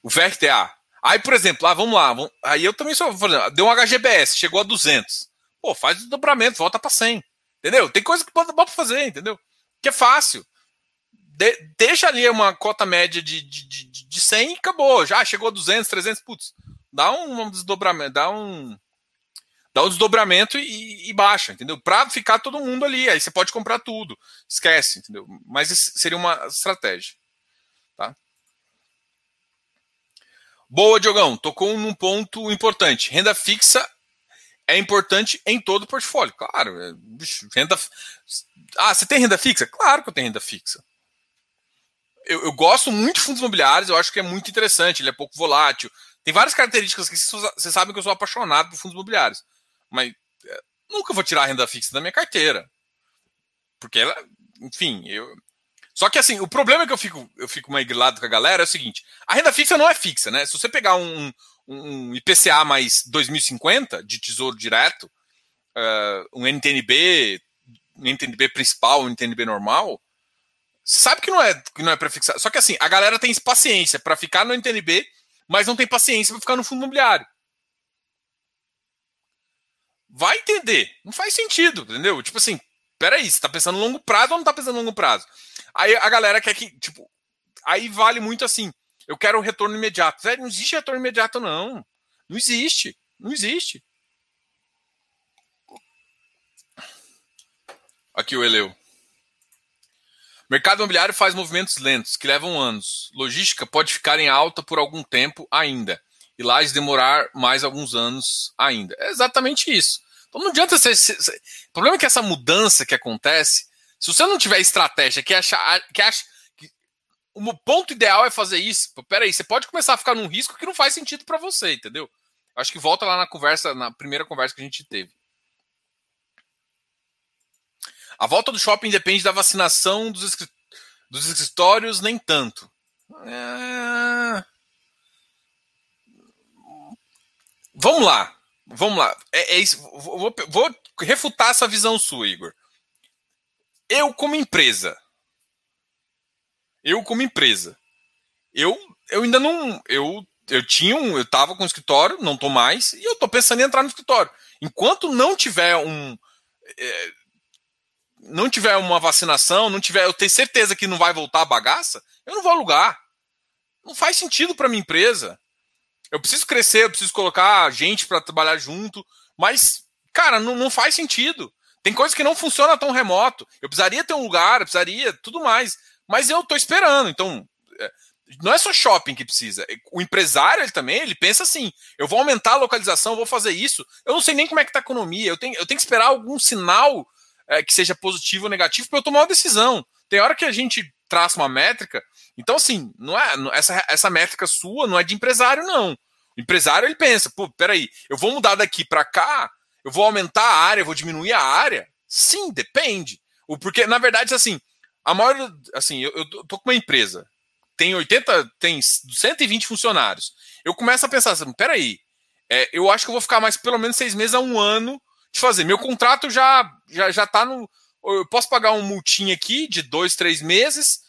O VRTA. Aí, por exemplo, ah, vamos lá. Vamos... Aí eu também sou. Deu um HGBS, chegou a 200. Pô, faz o dobramento, volta para 100. Entendeu? Tem coisa que pode para fazer, entendeu? Que é fácil. De, deixa ali uma cota média de, de, de, de 100 e acabou. Já chegou a 200, 300, putz. Dá um desdobramento, dá um dá um desdobramento e, e baixa, entendeu? Para ficar todo mundo ali, aí você pode comprar tudo. Esquece, entendeu? Mas seria uma estratégia, tá? Boa, Diogão. Tocou num ponto importante. Renda fixa é importante em todo o portfólio. Claro, é, bicho, renda. Ah, você tem renda fixa? Claro que eu tenho renda fixa. Eu, eu, gosto muito de fundos imobiliários, eu acho que é muito interessante, ele é pouco volátil. Tem várias características que vocês sabem que eu sou apaixonado por fundos imobiliários. Mas é, nunca vou tirar a renda fixa da minha carteira. Porque ela, enfim, eu. Só que assim, o problema é que eu fico, eu fico meio grilado com a galera é o seguinte: a renda fixa não é fixa, né? Se você pegar um, um IPCA mais 2050 de tesouro direto, uh, um NTNB, um NTNB principal, um NTNB normal, sabe que não é que não é para fixar. Só que assim, a galera tem paciência para ficar no NTNB, mas não tem paciência para ficar no fundo imobiliário. Vai entender. Não faz sentido, entendeu? Tipo assim, peraí, você tá pensando longo prazo ou não tá pensando longo prazo? Aí a galera quer que, tipo, aí vale muito assim. Eu quero o retorno imediato. Velho, não existe retorno imediato, não. Não existe. Não existe. Aqui o Eleu. Mercado imobiliário faz movimentos lentos, que levam anos. Logística pode ficar em alta por algum tempo ainda. E lajes demorar mais alguns anos ainda. É exatamente isso. Então não adianta você. O problema é que essa mudança que acontece, se você não tiver estratégia que acha, que acha o ponto ideal é fazer isso. Peraí, você pode começar a ficar num risco que não faz sentido para você, entendeu? Acho que volta lá na conversa, na primeira conversa que a gente teve. A volta do shopping depende da vacinação dos, dos escritórios, nem tanto. É... Vamos lá. Vamos lá. É, é isso. Vou, vou refutar essa visão sua, Igor. Eu, como empresa, eu como empresa, eu, eu ainda não. Eu, eu tinha um. Eu tava com um escritório, não tô mais, e eu tô pensando em entrar no escritório. Enquanto não tiver um. É, não tiver uma vacinação, não tiver. Eu tenho certeza que não vai voltar a bagaça, eu não vou alugar. Não faz sentido para minha empresa. Eu preciso crescer, eu preciso colocar gente para trabalhar junto, mas, cara, não, não faz sentido. Tem coisas que não funcionam tão remoto. Eu precisaria ter um lugar, eu precisaria tudo mais. Mas eu estou esperando. Então, é, não é só shopping que precisa. O empresário, ele também, ele pensa assim: eu vou aumentar a localização, vou fazer isso. Eu não sei nem como é que está a economia. Eu tenho, eu tenho que esperar algum sinal é, que seja positivo ou negativo para eu tomar uma decisão. Tem hora que a gente traça uma métrica. Então, assim, não é essa, essa métrica sua não é de empresário, não. O empresário ele pensa: pô, peraí, eu vou mudar daqui para cá, eu vou aumentar a área, eu vou diminuir a área. Sim, depende. O porque, na verdade, assim, a maior, assim, eu, eu tô com uma empresa, tem 80, tem 120 funcionários. Eu começo a pensar assim, peraí, é, eu acho que eu vou ficar mais pelo menos seis meses a um ano de fazer. Meu contrato já, já, já tá no. Eu posso pagar um multinho aqui de dois, três meses.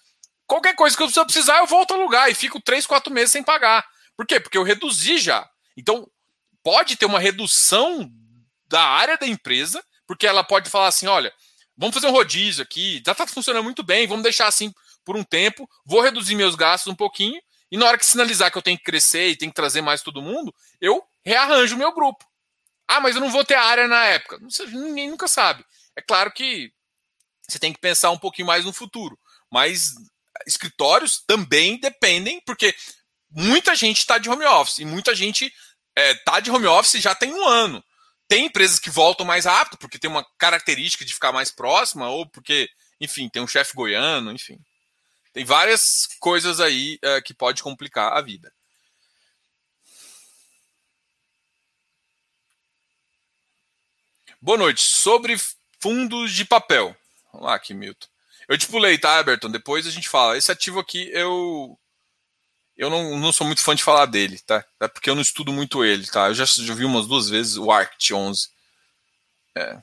Qualquer coisa que eu precisar, eu volto a alugar e fico três, quatro meses sem pagar. Por quê? Porque eu reduzi já. Então, pode ter uma redução da área da empresa, porque ela pode falar assim: olha, vamos fazer um rodízio aqui, já está funcionando muito bem, vamos deixar assim por um tempo, vou reduzir meus gastos um pouquinho, e na hora que sinalizar que eu tenho que crescer e tenho que trazer mais todo mundo, eu rearranjo o meu grupo. Ah, mas eu não vou ter área na época. Ninguém nunca sabe. É claro que você tem que pensar um pouquinho mais no futuro, mas escritórios também dependem, porque muita gente está de home office e muita gente está é, de home office já tem um ano. Tem empresas que voltam mais rápido, porque tem uma característica de ficar mais próxima, ou porque, enfim, tem um chefe goiano, enfim. Tem várias coisas aí uh, que pode complicar a vida. Boa noite. Sobre fundos de papel. Vamos lá aqui, Milton. Eu te pulei, tá, Everton? Depois a gente fala. Esse ativo aqui, eu. Eu não, não sou muito fã de falar dele, tá? É porque eu não estudo muito ele, tá? Eu já, já vi umas duas vezes o ARCT 11. É.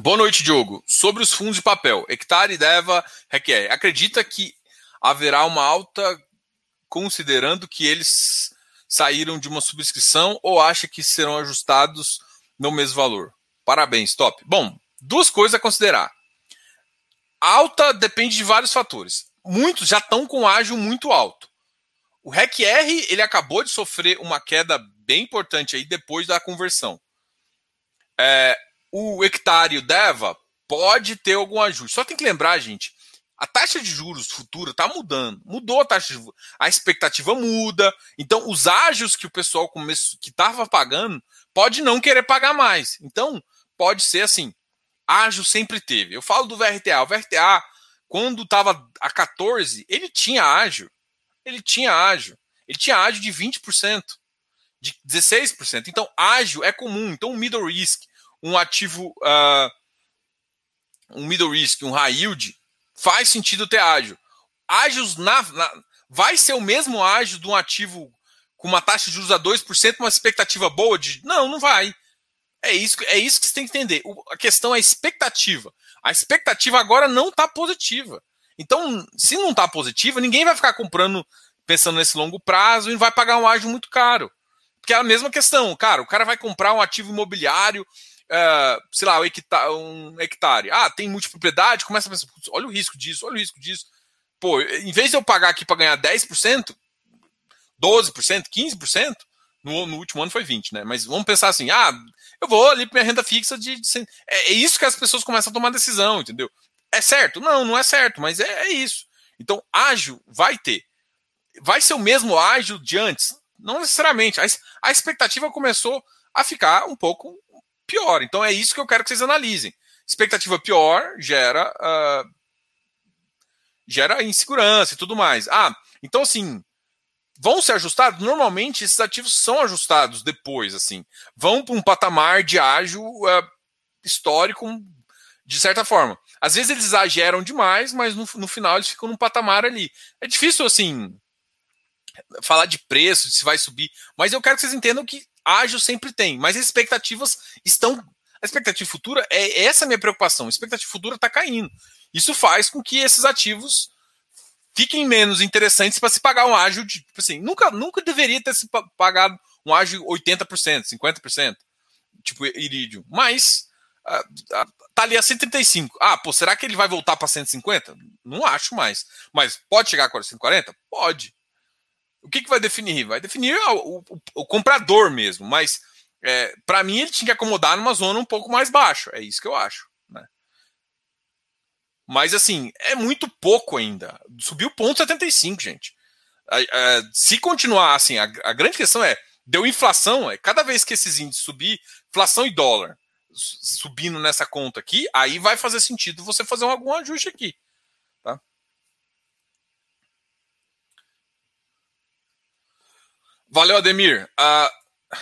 Boa noite, Diogo. Sobre os fundos de papel, hectare, DEVA, requer. Acredita que haverá uma alta considerando que eles saíram de uma subscrição ou acha que serão ajustados no mesmo valor? Parabéns, top. Bom, duas coisas a considerar. Alta depende de vários fatores. Muitos já estão com ágio muito alto. O REC-R ele acabou de sofrer uma queda bem importante aí depois da conversão. É, o hectare o DEVA pode ter algum ajuste. Só tem que lembrar, gente, a taxa de juros futura está mudando. Mudou a taxa de. A expectativa muda. Então, os ágios que o pessoal começou, que estava pagando pode não querer pagar mais. Então, pode ser assim. Ágio sempre teve. Eu falo do VRTA. O VRTA, quando estava a 14, ele tinha ágio. Ele tinha ágio. Ele tinha ágio de 20%, de 16%. Então, ágio é comum. Então, um middle risk, um ativo, uh, um middle risk, um high yield, faz sentido ter ágio. Ágios na, na, vai ser o mesmo ágio de um ativo com uma taxa de juros a 2%, uma expectativa boa de. Não, não vai. É isso, é isso que você tem que entender. O, a questão é a expectativa. A expectativa agora não está positiva. Então, se não está positiva, ninguém vai ficar comprando pensando nesse longo prazo e vai pagar um ágio muito caro. Porque é a mesma questão, cara. O cara vai comprar um ativo imobiliário, uh, sei lá, um hectare. Ah, tem multipropriedade, começa a pensar, olha o risco disso, olha o risco disso. Pô, em vez de eu pagar aqui para ganhar 10%, 12%, 15%, no, no último ano foi 20%, né? Mas vamos pensar assim, ah, eu vou ali para minha renda fixa de. de é, é, isso que as pessoas começam a tomar decisão, entendeu? É certo? Não, não é certo, mas é, é isso. Então, ágil vai ter. Vai ser o mesmo ágil de antes? Não necessariamente. A, a expectativa começou a ficar um pouco pior. Então, é isso que eu quero que vocês analisem. Expectativa pior gera. Uh, gera insegurança e tudo mais. Ah, então assim, vão ser ajustados? Normalmente esses ativos são ajustados depois, assim. Vão para um patamar de ágio uh, histórico, de certa forma. Às vezes eles exageram demais, mas no, no final eles ficam num patamar ali. É difícil, assim, falar de preço, se vai subir, mas eu quero que vocês entendam que ágil sempre tem, mas as expectativas estão. A expectativa futura é essa a minha preocupação. A expectativa futura está caindo. Isso faz com que esses ativos fiquem menos interessantes para se pagar um ágio de, tipo assim, nunca, nunca deveria ter se pagado um ágio 80%, 50%, tipo Iridium, mas uh, tá ali a 135. Ah, pô, será que ele vai voltar para 150? Não acho mais. Mas pode chegar a 140? Pode. O que, que vai definir? Vai definir o, o, o comprador mesmo, mas é, para mim ele tinha que acomodar numa zona um pouco mais baixa. É isso que eu acho. Mas assim, é muito pouco ainda. Subiu ponto 75, gente. se continuar assim, a, grande questão é, deu inflação, é cada vez que esses índices subir, inflação e dólar subindo nessa conta aqui, aí vai fazer sentido você fazer algum ajuste aqui. Tá? Valeu, Ademir. Uh,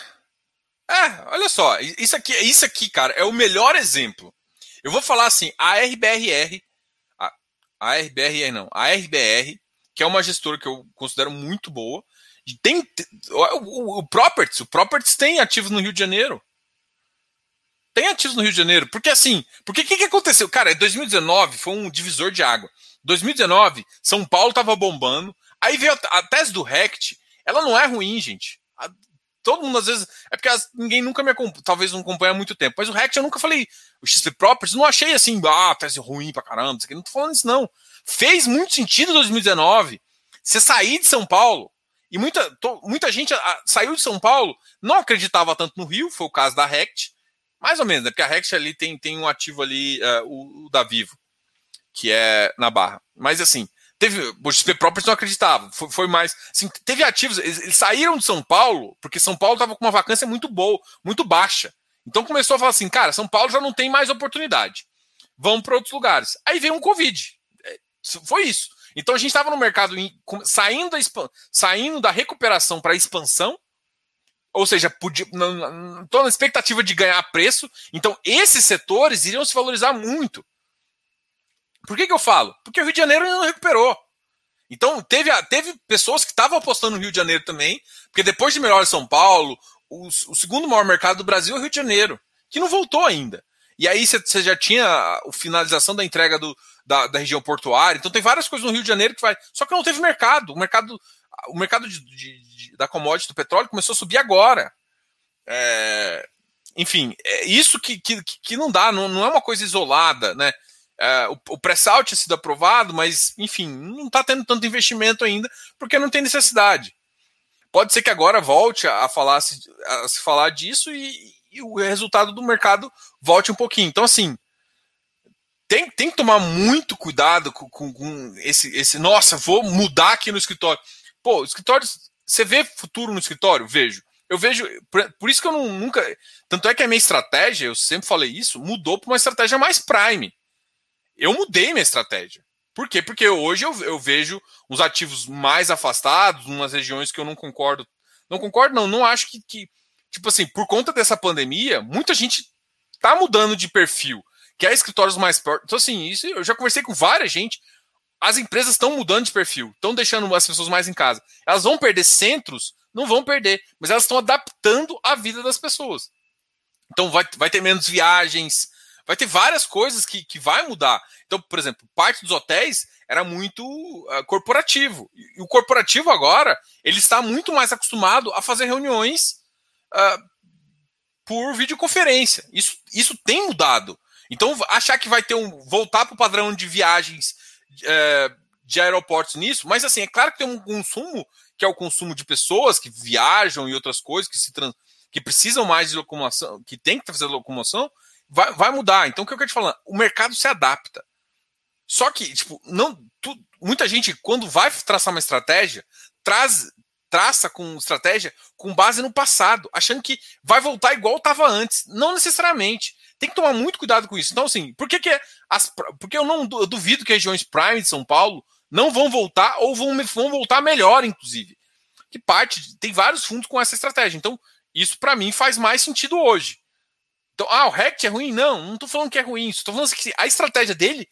é, olha só, isso aqui, isso aqui, cara, é o melhor exemplo. Eu vou falar assim, a RBRR a RBR não, a RBR, que é uma gestora que eu considero muito boa. Tem o, o, Properties, o Properties tem ativos no Rio de Janeiro. Tem ativos no Rio de Janeiro. Porque assim, porque o que, que aconteceu? Cara, 2019 foi um divisor de água. 2019, São Paulo tava bombando. Aí veio a, a tese do RECT. Ela não é ruim, gente. A, todo mundo às vezes. É porque as, ninguém nunca me acompanha, talvez não acompanha há muito tempo. Mas o RECT eu nunca falei. O XP Properties, não achei assim, ah, tese ruim pra caramba. Não tô falando isso, não. Fez muito sentido em 2019 você sair de São Paulo. E muita, to, muita gente a, a, saiu de São Paulo, não acreditava tanto no Rio, foi o caso da Rect. Mais ou menos, né? Porque a Rect ali tem, tem um ativo ali, uh, o, o da Vivo, que é na Barra. Mas assim, Teve, o XP Properties não acreditava, foi, foi mais. Assim, teve ativos, eles, eles, saíram de São Paulo, porque São Paulo estava com uma vacância muito boa, muito baixa. Então começou a falar assim, cara, São Paulo já não tem mais oportunidade. Vamos para outros lugares. Aí veio um Covid. É, foi isso. Então a gente estava no mercado saindo da, saindo da recuperação para expansão, ou seja, estou na expectativa de ganhar preço, então esses setores iriam se valorizar muito. Por que, que eu falo? Porque o Rio de Janeiro ainda não recuperou. Então, teve, teve pessoas que estavam apostando no Rio de Janeiro também, porque depois de melhor São Paulo, o, o, segundo maior mercado do Brasil é o Rio de Janeiro, que não voltou ainda. E aí você já tinha a finalização da entrega do, da, da, região portuária. Então tem várias coisas no Rio de Janeiro que vai. Só que não teve mercado. O mercado, o mercado de, de, de, da commodity do petróleo começou a subir agora. É, enfim, é isso que, que, que não dá, não, não é uma coisa isolada, né? É, o, o pré-sal tinha sido aprovado, mas, enfim, não está tendo tanto investimento ainda, porque não tem necessidade. Pode ser que agora volte a falar, a se falar disso e, e o resultado do mercado volte um pouquinho. Então, assim, tem, tem que tomar muito cuidado com, com, com, esse, esse. Nossa, vou mudar aqui no escritório. Pô, escritório. Você vê futuro no escritório? Vejo. Eu vejo. Por, por isso que eu não, nunca. Tanto é que a minha estratégia, eu sempre falei isso, mudou para uma estratégia mais prime. Eu mudei minha estratégia. Por quê? Porque hoje eu, eu vejo os ativos mais afastados, umas regiões que eu não concordo. Não concordo, não. Não acho que, que tipo assim, por conta dessa pandemia, muita gente tá mudando de perfil, que é escritórios mais perto. Então, assim, isso eu já conversei com várias gente. As empresas estão mudando de perfil, estão deixando as pessoas mais em casa. Elas vão perder centros? Não vão perder, mas elas estão adaptando a vida das pessoas. Então vai, vai ter menos viagens, vai ter várias coisas que, que vai mudar. Então, por exemplo, parte dos hotéis era muito uh, corporativo. E o corporativo agora, ele está muito mais acostumado a fazer reuniões uh, por videoconferência. Isso, isso tem mudado. Então, achar que vai ter um. voltar para o padrão de viagens uh, de aeroportos nisso, mas assim, é claro que tem um consumo, que é o consumo de pessoas que viajam e outras coisas, que se trans, que precisam mais de locomoção, que tem que fazer locomoção, vai, vai mudar. Então, o que eu quero te falar? O mercado se adapta. Só que, tipo, não. Tu, muita gente, quando vai traçar uma estratégia, traz, traça com estratégia com base no passado, achando que vai voltar igual estava antes. Não necessariamente. Tem que tomar muito cuidado com isso. Então, assim, por que, que as, porque eu não eu duvido que regiões prime de São Paulo não vão voltar ou vão, vão voltar melhor, inclusive. Que parte, tem vários fundos com essa estratégia. Então, isso para mim faz mais sentido hoje. Então, ah, o Rect é ruim? Não, não estou falando que é ruim. Estou falando que a estratégia dele,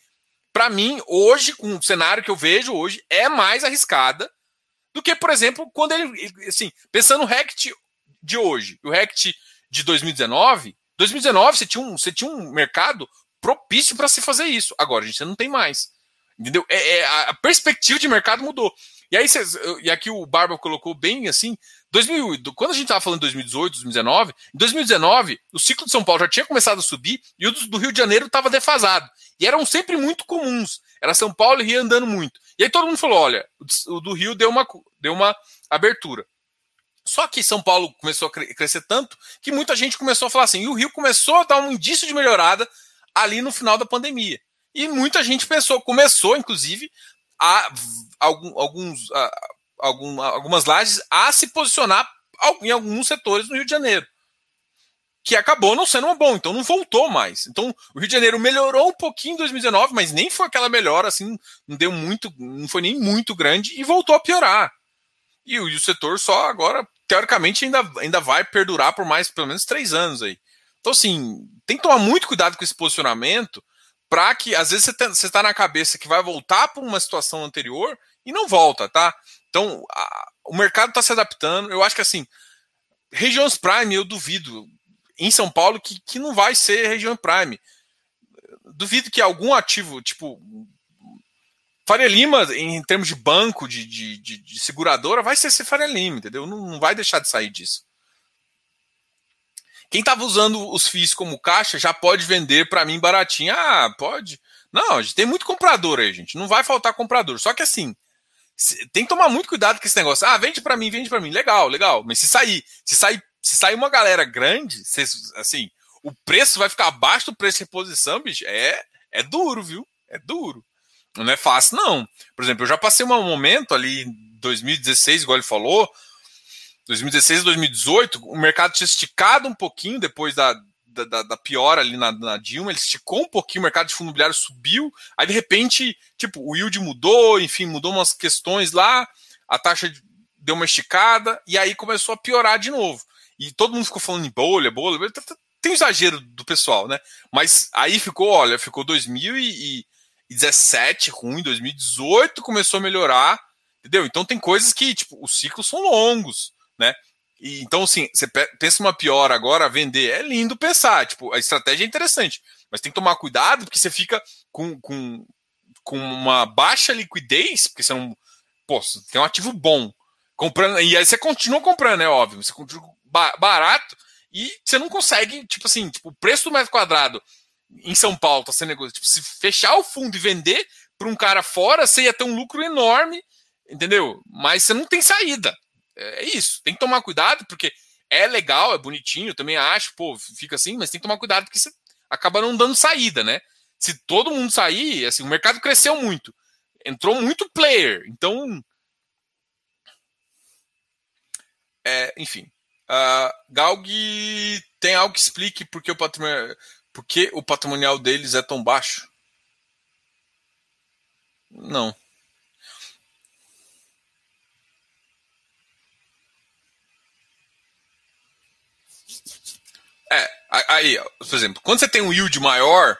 para mim, hoje, com o cenário que eu vejo hoje, é mais arriscada do que, por exemplo, quando ele, assim, pensando no Rect de hoje, o Rect de 2019, 2019 você tinha um, você tinha um mercado propício para se fazer isso. Agora a gente não tem mais. Entendeu? É, é, a perspectiva de mercado mudou. E aí, cês, e aqui o Barba colocou bem assim, 2000, quando a gente estava falando de 2018, 2019, em 2019, o ciclo de São Paulo já tinha começado a subir e o do, Rio de Janeiro estava defasado. E eram sempre muito comuns. Era São Paulo e Rio andando muito. E aí todo mundo falou: olha, o do Rio deu uma, deu uma abertura. Só que São Paulo começou a crescer tanto que muita gente começou a falar assim, e o Rio começou a dar um indício de melhorada ali no final da pandemia. E muita gente pensou, começou, inclusive, a alguns, a, algum, algumas lajes a se posicionar em alguns setores no Rio de Janeiro que acabou não sendo uma bom, então não voltou mais. Então o Rio de Janeiro melhorou um pouquinho em 2019, mas nem foi aquela melhora assim, não deu muito, não foi nem muito grande e voltou a piorar. E o, e o setor só agora, teoricamente, ainda, ainda vai perdurar por mais pelo menos três anos aí. Então, assim, tem que tomar muito cuidado com esse posicionamento para que, às vezes, você está na cabeça que vai voltar para uma situação anterior e não volta, tá? Então, a, o mercado está se adaptando. Eu acho que, assim, regiões Prime, eu duvido em São Paulo que, que não vai ser região prime. Duvido que algum ativo, tipo Faria Lima, em termos de banco, de, de, de, de seguradora, vai ser, ser Faria Lima, entendeu? Não, não vai deixar de sair disso. Quem estava usando os FIIs como caixa já pode vender para mim baratinho. Ah, pode. Não, tem muito comprador aí, gente. Não vai faltar comprador. Só que assim, tem que tomar muito cuidado com esse negócio. Ah, vende para mim, vende para mim. Legal, legal. Mas se sair, se sair se sair uma galera grande, assim, o preço vai ficar abaixo do preço de reposição, bicho, é, é duro, viu? É duro. Não é fácil, não. Por exemplo, eu já passei um momento ali em 2016, igual ele falou, 2016 e 2018, o mercado tinha esticado um pouquinho depois da, da, da piora ali na, na, Dilma, ele esticou um pouquinho, o mercado de fundo imobiliário subiu, aí de repente, tipo, o yield mudou, enfim, mudou umas questões lá, a taxa deu uma esticada, e aí começou a piorar de novo. e todo mundo ficou falando em bolha, bolha, tem exagero do pessoal, né? Mas aí ficou, olha, ficou 2017 ruim, 2018 começou a melhorar, entendeu? Então tem coisas que, tipo, os ciclos são longos, né? E, então, assim, você pensa uma pior agora, vender, é lindo pensar, tipo, a estratégia é interessante, mas tem que tomar cuidado porque você fica com, com, com uma baixa liquidez, porque você não. Pô, você tem um ativo bom. Comprando, e aí você continua comprando, é óbvio. Você continua barato e você não consegue, tipo assim, tipo, o preço do metro quadrado em São Paulo tá sendo negócio. Tipo, se fechar o fundo e vender para um cara fora, você ia ter um lucro enorme, entendeu? Mas você não tem saída. É isso. Tem que tomar cuidado, porque é legal, é bonitinho, também acho, pô, fica assim, mas tem que tomar cuidado porque você acaba não dando saída, né? Se todo mundo sair, assim, o mercado cresceu muito. Entrou muito player. Então. É, enfim. Uh, Galg tem algo que explique por que, o o patrimonial deles é tão baixo? Não. É, aí, por exemplo, quando você tem um yield maior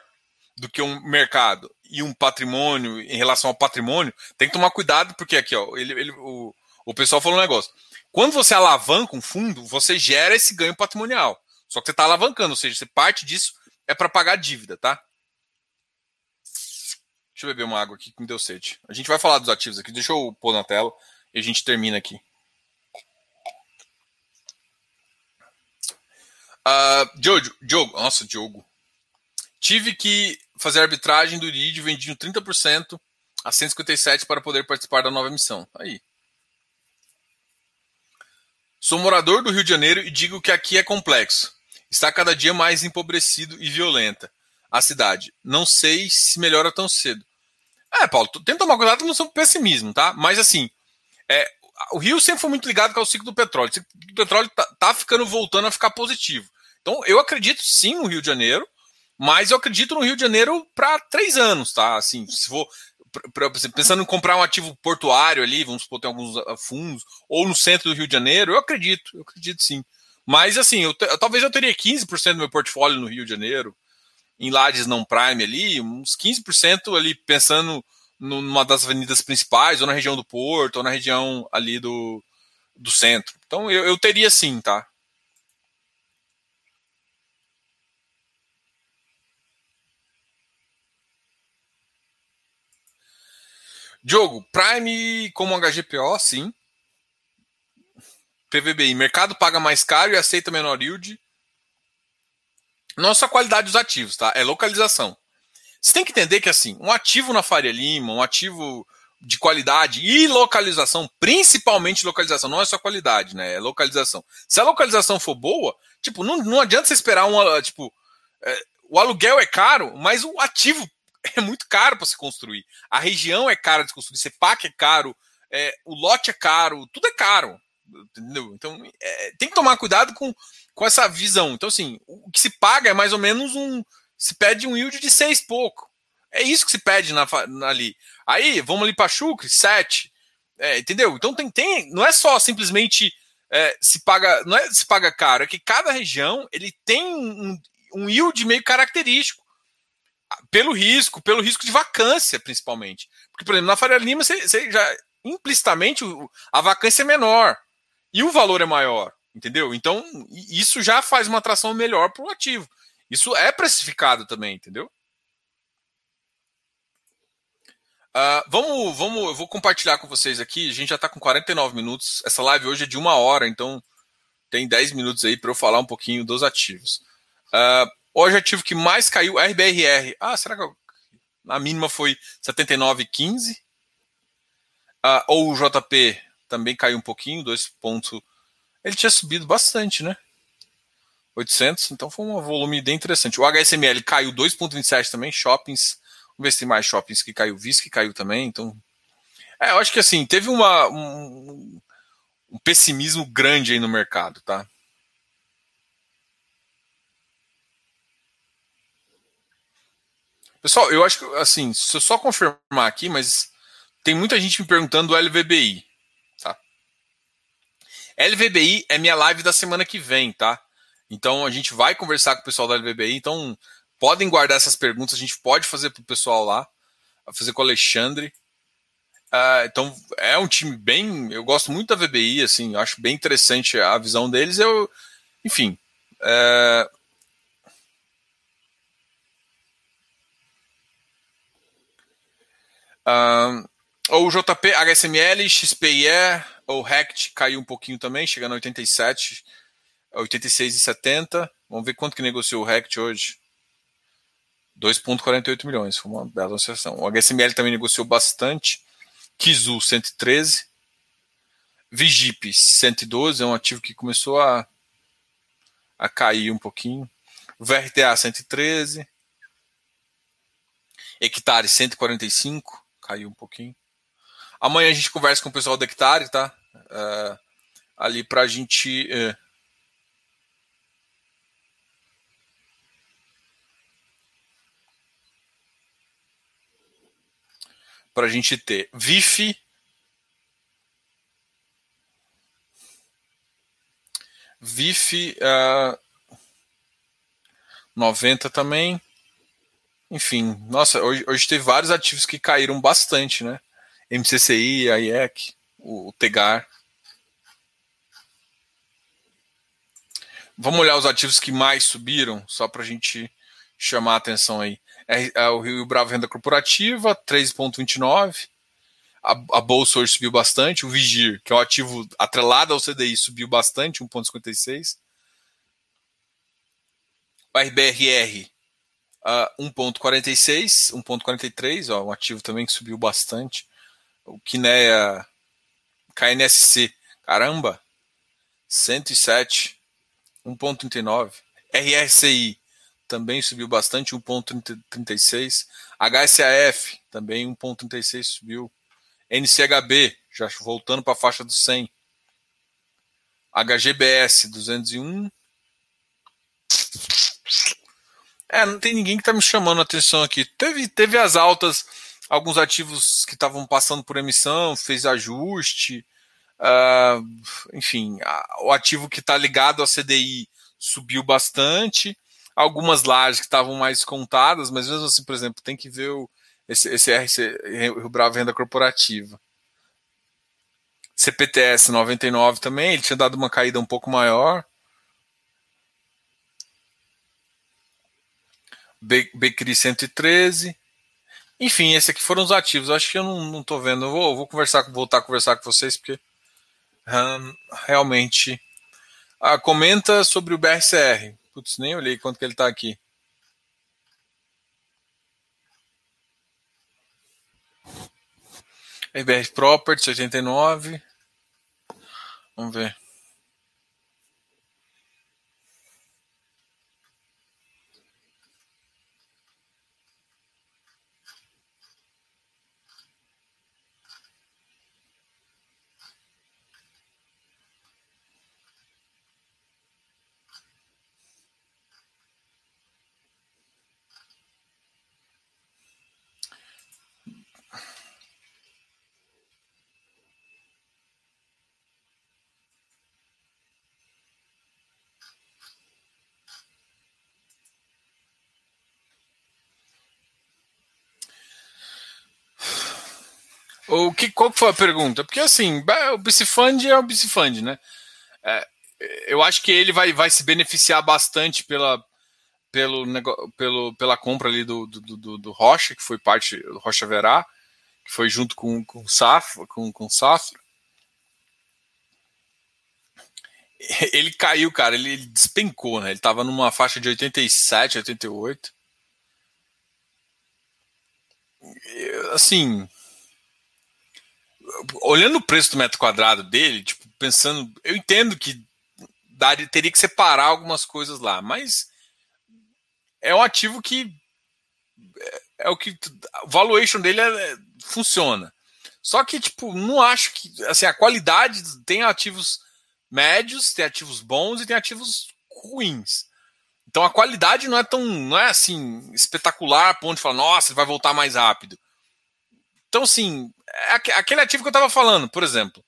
do que um mercado e um patrimônio em relação ao patrimônio, tem que tomar cuidado, porque aqui, ó, ele, ele, o, o pessoal falou um negócio. Quando você alavanca um fundo, você gera esse ganho patrimonial. Só que você está alavancando, ou seja, parte disso é para pagar dívida, tá? Deixa eu beber uma água aqui que me deu sede. A gente vai falar dos ativos aqui. Deixa eu pôr na tela e a gente termina aqui. Uh, Diogo, Diogo, nossa, Diogo. Tive que fazer a arbitragem do IRID vendido 30% a 157 para poder participar da nova emissão. Aí. Sou morador do Rio de Janeiro e digo que aqui é complexo. Está cada dia mais empobrecido e violenta a cidade. Não sei se melhora tão cedo. É, Paulo, tenta tomar cuidado não sou pessimismo, tá? Mas assim, é, o Rio sempre foi muito ligado com o ciclo do petróleo. O ciclo do petróleo tá, tá ficando voltando a ficar positivo. Então, eu acredito sim no Rio de Janeiro, mas eu acredito no Rio de Janeiro para três anos, tá? Assim, se for pensando em comprar um ativo portuário ali, vamos supor, tem alguns ah, fundos, ou no centro do Rio de Janeiro, eu acredito, eu acredito sim. Mas assim, eu, talvez eu teria 15% do meu portfólio no Rio de Janeiro, em Lages não prime ali, uns 15% ali pensando numa das avenidas principais, ou na região do Porto, ou na região ali do, do centro. Então eu, eu teria sim, tá? Diogo, Prime como HGPO, sim. PVBI, mercado paga mais caro e aceita menor yield. Não só qualidade dos ativos, tá? É localização. Você tem que entender que assim, um ativo na Faria Lima, um ativo de qualidade e localização, principalmente localização, não é só qualidade, né? É localização. Se a localização for boa, tipo, não, não adianta você esperar um, tipo, é, o aluguel é caro, mas o ativo é muito caro para se construir. A região é cara de construir, CEPAC é caro, é, o lote é caro, tudo é caro. Entendeu? Então é, tem que tomar cuidado com, com essa visão. Então, assim, o que se paga é mais ou menos um. Se pede um yield de seis pouco. É isso que se pede na, na ali. Aí, vamos ali para Chucre, sete. É, entendeu? Então tem, tem. Não é só simplesmente é, se paga. Não é se paga caro, é que cada região ele tem um, um yield meio característico pelo risco, pelo risco de vacância, principalmente. Porque, por exemplo, na Faria Lima, você, você já implicitamente a vacância é menor e o valor é maior, entendeu? Então, isso já faz uma atração melhor para o ativo. Isso é precificado também, entendeu? Uh, vamos, vamos, eu vou compartilhar com vocês aqui. A gente já está com 49 minutos. Essa live hoje é de uma hora, então tem 10 minutos aí para eu falar um pouquinho dos ativos. Uh, Hoje o ativo que mais caiu, RBRR. Ah, será que a mínima foi 79,15? Ah, ou o JP também caiu um pouquinho, 2 pontos. Ele tinha subido bastante, né? 800, então foi um volume bem interessante. O HSML caiu 2,27 também, shoppings. Vamos ver se tem mais shoppings que caiu, VIS que caiu também, então... É, eu acho que assim, teve uma, um, um pessimismo grande aí no mercado, tá? Pessoal, eu acho que, assim, se eu só confirmar aqui, mas tem muita gente me perguntando do LVBI. Tá? LVBI é minha live da semana que vem, tá? Então a gente vai conversar com o pessoal da LVBI. Então podem guardar essas perguntas, a gente pode fazer para o pessoal lá, fazer com o Alexandre. Uh, então é um time bem. Eu gosto muito da VBI, assim, acho bem interessante a visão deles. Eu, enfim. Uh, uh, o JP, HSML, XPIE, o RECT caiu um pouquinho também, chegando a 87, 86,70. Vamos ver quanto que negociou o RECT hoje. 2,48 milhões, foi uma bela negociação. O HSML também negociou bastante. Kizu 113. Vigip 112, é um ativo que começou a, a cair um pouquinho. VRTA 113. Hectare 145, caiu um pouquinho. Amanhã a gente conversa com o pessoal do Hectare, tá? Uh, ali para a gente. Uh, para a gente ter VIF, VIF uh, 90 também. Enfim, nossa, hoje, hoje teve vários ativos que caíram bastante, né? MCCI, a IEC, o, o Tegar. Vamos olhar os ativos que mais subiram, só para a gente chamar a atenção aí. É, é, o Rio Bravo Renda Corporativa, 3,29. A, a, Bolsa hoje subiu bastante. O Vigir, que é um ativo atrelado ao CDI, subiu bastante, 1,56. O RBRR, uh, 1,46, 1,43, um ativo também que subiu bastante. O Kinea, KNSC, caramba, 107, 1,39. RRCI, também subiu bastante, 1,36. HSAF também 1,36 subiu. NCHB, já voltando para a faixa dos 100. HGBS 201. É, não tem ninguém que está me chamando a atenção aqui. Teve, teve as altas, alguns ativos que estavam passando por emissão, fez ajuste. Uh, enfim, a, o ativo que está ligado ao CDI subiu bastante algumas lajes que estavam mais contadas, mas mesmo assim, por exemplo, tem que ver o, esse, esse RC, Rio Bravo Renda Corporativa. CPTS 99 também, ele tinha dado uma caída um pouco maior. Becri 113. Enfim, esses aqui foram os ativos. Acho que eu não, não tô vendo. Eu vou, vou conversar, voltar a conversar com vocês, porque hum, realmente. Ah, comenta sobre o BRCR. Putz, nem olhei quanto que ele está aqui. RBR Properties 89. Vamos ver. O que, qual foi a pergunta? Porque assim, o Bicifund é o Bicifund, né? É, eu acho que ele vai, vai se beneficiar bastante pela, pelo, pelo, pela compra ali do, do, do, do Rocha, que foi parte do Rocha Verá, que foi junto com, com o Safra, com, com Safra. Ele caiu, cara, ele despencou, né? Ele estava numa faixa de 87, 88. Assim, olhando o preço do metro quadrado dele, tipo, pensando, eu entendo que daria, teria que separar algumas coisas lá, mas é um ativo que é, é o que o valuation dele é, funciona. Só que tipo, não acho que assim, a qualidade tem ativos médios, tem ativos bons e tem ativos ruins. Então a qualidade não é tão, não é assim espetacular, a ponto de falar, nossa, vai voltar mais rápido. Então, assim, é aquele ativo que eu estava falando, por exemplo,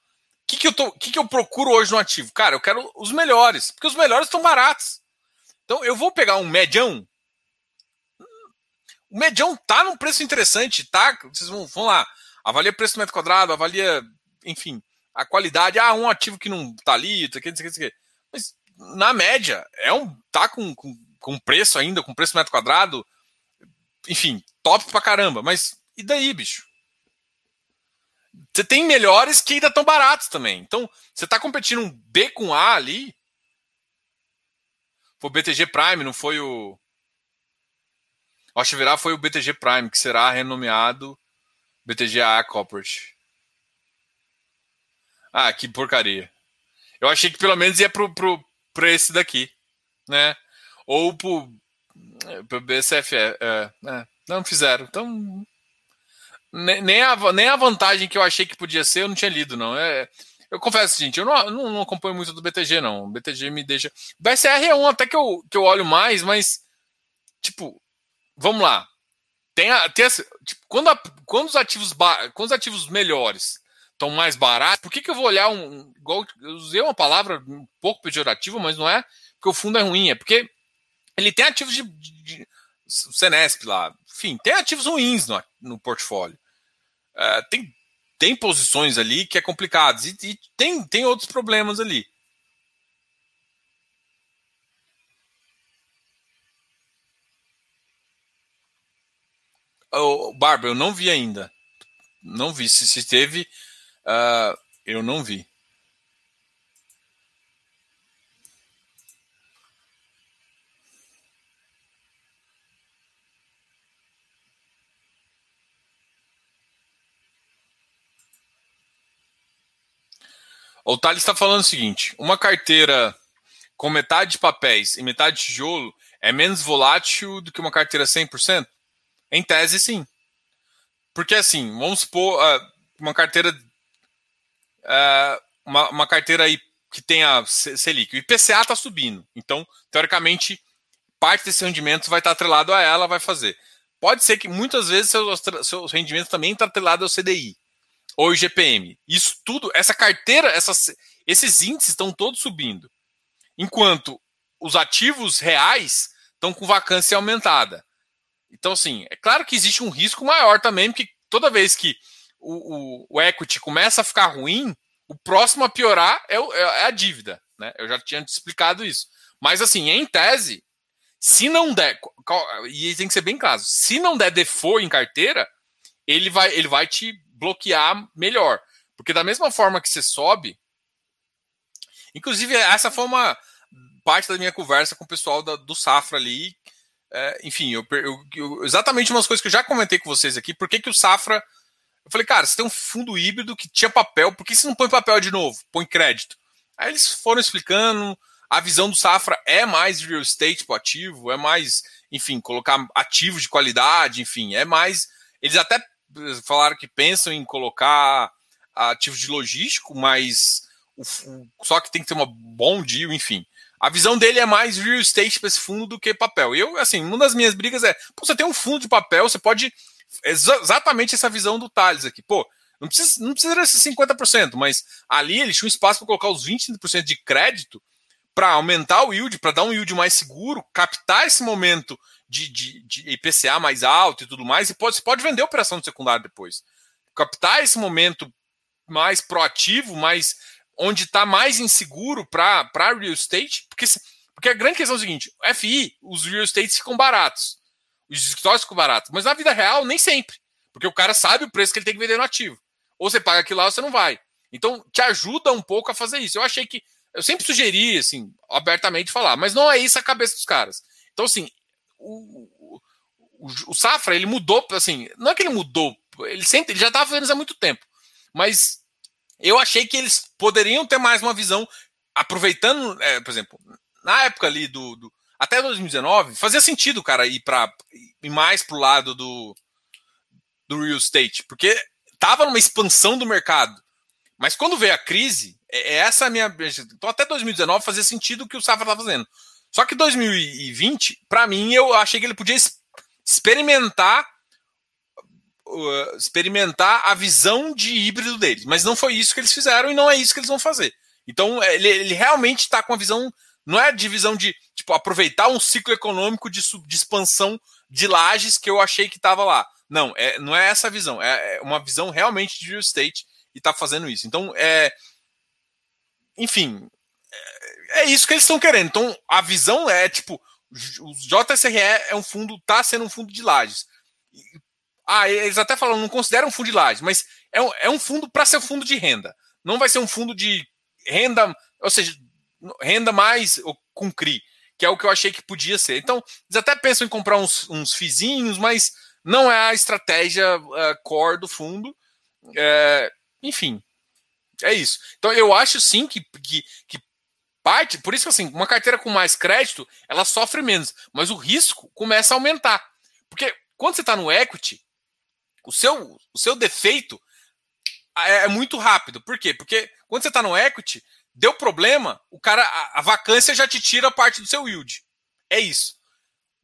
que, que, eu que, que eu procuro hoje no ativo? Cara, eu quero os melhores, porque os melhores estão baratos. Então eu vou pegar um medião. O medião tá num preço interessante, tá? Vocês vão, vão lá, avalia preço do metro quadrado, avalia, enfim, a qualidade. Ah, um ativo que não tá ali, tá aqui, não sei o que. Mas na média, é um. tá com, com, com preço ainda, com preço do metro quadrado. Enfim, top pra caramba. Mas e daí, bicho? Você tem melhores que ainda estão baratos também. Então, você está competindo um B com A ali. Foi o BTG Prime, não foi o. Acho que virar foi o BTG Prime, que será renomeado BTGA Corporate. Ah, que porcaria. Eu achei que pelo menos ia pro, pro, pro esse daqui, né? Ou pro, pro BCF. É, é, não fizeram. Então, nem a, nem a vantagem que eu achei que podia ser, eu não tinha lido, não. É, eu confesso, gente, eu não, não, não, acompanho muito do BTG, não. O BTG me deixa. O BSR é um até que eu, que eu olho mais, mas, tipo, vamos lá. Tem, a, tem essa, tipo, quando, a, quando, os ativos quando os ativos melhores estão mais baratos, por que, que eu vou olhar um. Igual, eu usei uma palavra um pouco pejorativa, mas não é porque o fundo é ruim, é porque ele tem ativos de, de, de lá. Enfim, tem ativos ruins no, no portfólio. Uh, tem, tem posições ali que é complicado. E, e, tem, tem outros problemas ali. Oh, Barba, eu não vi ainda. Não vi. Se, se teve, uh, eu não vi. O Thales está falando o seguinte: uma carteira com metade de papéis e metade de tijolo é menos volátil do que uma carteira 100%? Em tese, sim. Porque assim, vamos supor uh, uma carteira uh, uma, uma, carteira aí que tenha Selic. O IPCA está subindo. Então, teoricamente, parte desse rendimento vai estar tá atrelado a ela, vai fazer. Pode ser que muitas vezes seus, seus rendimentos também estão atrelados ao CDI ou IGPM. Isso tudo, essa carteira, essas, esses índices estão todos subindo. Enquanto os ativos reais estão com vacância aumentada. Então, assim, é claro que existe um risco maior também, porque toda vez que o, o, o equity começa a ficar ruim, o próximo a piorar é, o, é a dívida. Né? Eu já tinha te explicado isso. Mas, assim, em tese, se não der, e tem que ser bem claro, se não der default em carteira, ele vai, ele vai te bloquear melhor. Porque da mesma forma que você sobe, inclusive essa foi uma parte da minha conversa com o pessoal da, do Safra ali. É, enfim, eu, eu, eu, exatamente umas coisas que eu já comentei com vocês aqui. Por que, que o Safra. Eu falei, cara, você tem um fundo híbrido que tinha papel, por que você não põe papel de novo? Põe crédito. Aí eles foram explicando. A visão do Safra é mais real estate pro ativo, é mais, enfim, colocar ativos de qualidade, enfim, é mais. Eles até falaram que pensam em colocar ativos de logístico, mas o, só que tem que ter uma bom deal, enfim. A visão dele é mais real estate para esse fundo do que papel. E eu, assim, uma das minhas brigas é, pô, você tem um fundo de papel, você pode. Exatamente essa visão do Thales aqui. Pô, não precisa, não precisa desses 50%, mas ali ele tinha um espaço para colocar os 20% de crédito para aumentar o yield, para dar um yield mais seguro, captar esse momento de, de, de, IPCA mais alto e tudo mais, e pode, você pode vender a operação de secundário depois. Captar esse momento mais proativo, mais onde está mais inseguro para real estate, porque, porque a grande questão é o seguinte: FI, os real estates ficam baratos, os escritórios ficam baratos, mas na vida real nem sempre, porque o cara sabe o preço que ele tem que vender no ativo. Ou você paga aquilo lá ou você não vai. Então te ajuda um pouco a fazer isso. Eu achei que eu sempre sugeri, assim, abertamente falar, mas não é isso a cabeça dos caras. Então, assim, o, o, o, Safra, ele mudou, assim, não é que ele mudou, ele sempre, ele já estava fazendo isso há muito tempo, mas eu achei que eles poderiam ter mais uma visão, aproveitando, é, por exemplo, na época ali do, do até 2019, fazia sentido, cara, ir para ir mais pro lado do, do real estate, porque tava numa expansão do mercado. Mas quando veio a crise, é, é essa a minha. Então, até 2019 fazia sentido o que o Safra estava fazendo. Só que 2020, para mim, eu achei que ele podia experimentar uh, experimentar a visão de híbrido deles. Mas não foi isso que eles fizeram e não é isso que eles vão fazer. Então, ele, ele realmente está com a visão, não é de visão de tipo, aproveitar um ciclo econômico de, de expansão de lajes que eu achei que estava lá. Não, é, não é essa visão. É, é uma visão realmente de real estate e está fazendo isso. Então, é, enfim, é, isso que eles estão querendo. Então, a visão é tipo, o JSRE é um fundo, está sendo um fundo de lajes. Ah, eles até falam, não consideram um fundo de lajes, mas é um, é um fundo para ser fundo de renda. Não vai ser um fundo de renda, ou seja, renda mais com CRI, que é o que eu achei que podia ser. Então, eles até pensam em comprar uns, uns fizinhos, mas não é a estratégia uh, core do fundo. É, enfim, é isso. Então, eu acho sim que, que, que parte, por isso assim, uma carteira com mais crédito, ela sofre menos, mas o risco começa a aumentar. Porque quando você está no equity, o seu, o seu defeito é, é muito rápido. Por quê? Porque quando você está no equity, deu problema, o cara, a, a, vacância já te tira parte do seu yield. É isso.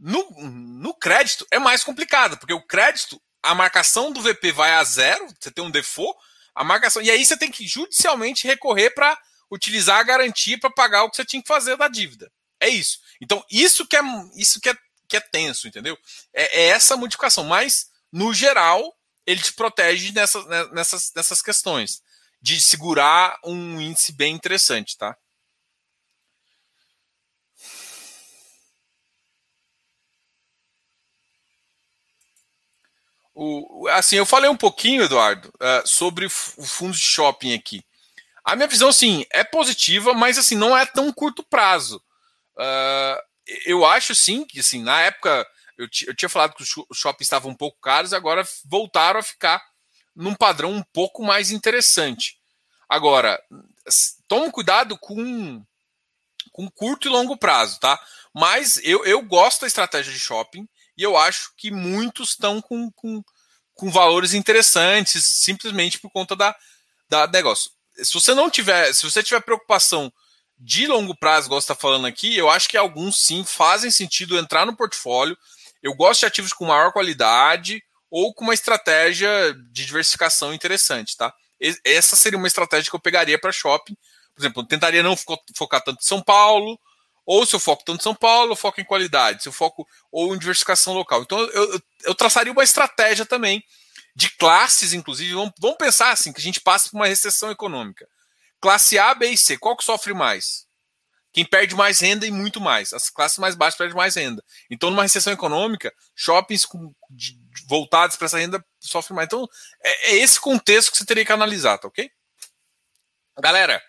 No, no crédito é mais complicado, porque o crédito, a marcação do VP vai a zero, você tem um default, a marcação. E aí você tem que judicialmente recorrer para utilizar a garantia para pagar o que você tinha que fazer da dívida. É isso. Então, isso que é, isso que é, que é tenso, entendeu? É, é essa modificação. Mas, no geral, ele te protege nessa, né, nessas, nessas questões. De segurar um índice bem interessante, tá? O, assim, eu falei um pouquinho, Eduardo, uh, sobre o fundo de shopping aqui. A minha visão, sim, é positiva, mas assim, não é tão curto prazo. Uh, eu acho, sim, que assim, na época eu, eu tinha falado que os shoppings estavam um pouco caros, agora voltaram a ficar num padrão um pouco mais interessante. Agora, tome cuidado com, com curto e longo prazo, tá? Mas eu, eu gosto da estratégia de shopping. E eu acho que muitos estão com, com, com valores interessantes, simplesmente por conta da, da negócio. Se você não tiver, se você tiver preocupação de longo prazo, igual você está falando aqui, eu acho que alguns sim fazem sentido entrar no portfólio. Eu gosto de ativos com maior qualidade ou com uma estratégia de diversificação interessante, tá? Essa seria uma estratégia que eu pegaria para shopping. Por exemplo, eu tentaria não focar tanto em São Paulo, ou se eu foco tanto em São Paulo, eu foco em qualidade, se eu foco ou em diversificação local. Então eu, eu, eu traçaria uma estratégia também de classes, inclusive. Vamos, vamos pensar assim, que a gente passa por uma recessão econômica. Classe A, B e C, qual que sofre mais? Quem perde mais renda e muito mais. As classes mais baixas perdem mais renda. Então, numa recessão econômica, shoppings com, de, voltados para essa renda sofrem mais. Então, é, é esse contexto que você teria que analisar, tá ok? Galera,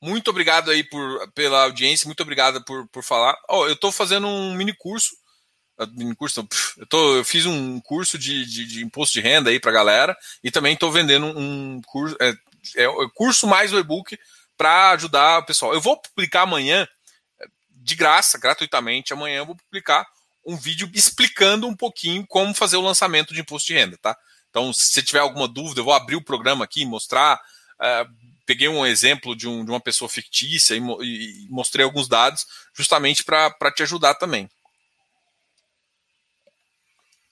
muito obrigado aí por, pela audiência, muito obrigado por, por falar. Oh, eu estou fazendo um mini curso. Mini curso, eu, tô, eu fiz um curso de, de, de imposto de renda aí para galera e também estou vendendo um curso, é, é, curso mais o e-book para ajudar o pessoal. Eu vou publicar amanhã, de graça, gratuitamente, amanhã eu vou publicar um vídeo explicando um pouquinho como fazer o lançamento de imposto de renda, tá? Então, se você tiver alguma dúvida, eu vou abrir o programa aqui, mostrar, uh, peguei um exemplo de, um, de uma pessoa fictícia e, e, mostrei alguns dados justamente para te ajudar também.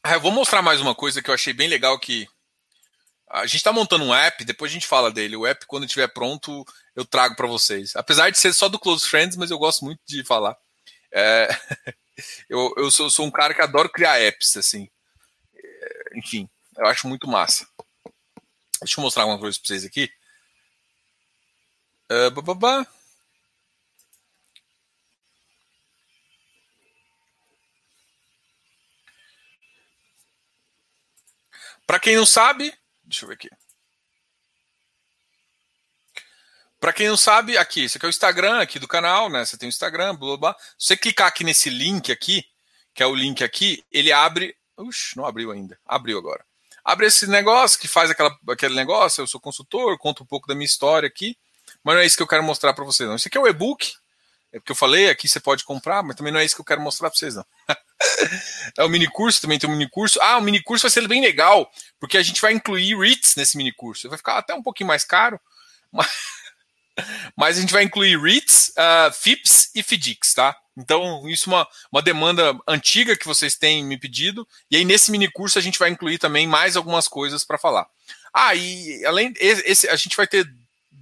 Ah, eu vou mostrar mais uma coisa que eu achei bem legal que a gente está montando um app, depois a gente fala dele. O app, quando estiver pronto, eu trago para vocês. Apesar de ser só do Close Friends, mas eu gosto muito de falar. É... eu, eu sou, sou, um cara que adoro criar apps, assim. É, enfim, eu acho muito massa. Deixa eu mostrar uma coisa para vocês aqui. Uh, Para quem não sabe, deixa eu ver aqui. Para quem não sabe, aqui, esse aqui é o Instagram aqui do canal, né? Você tem o Instagram, blá, blá. Se você clicar aqui nesse link aqui, que é o link aqui, ele abre. Ux, não abriu ainda. Abriu agora. Abre esse negócio que faz aquela, aquele negócio. Eu sou consultor, conto um pouco da minha história aqui. Mas não é isso que eu quero mostrar para vocês, não. Isso aqui é o e-book. É porque eu falei, aqui você pode comprar, mas também não é isso que eu quero mostrar para vocês, não. é o mini curso, também tem um mini curso. Ah, o mini curso vai ser bem legal, porque a gente vai incluir REITs nesse mini curso. Vai ficar até um pouquinho mais caro, mas, mas a gente vai incluir REITs, uh, FIPS e FDICs, tá? Então, isso é uma, uma demanda antiga que vocês têm me pedido. E aí, nesse mini curso, a gente vai incluir também mais algumas coisas para falar. Ah, e além esse, a gente vai ter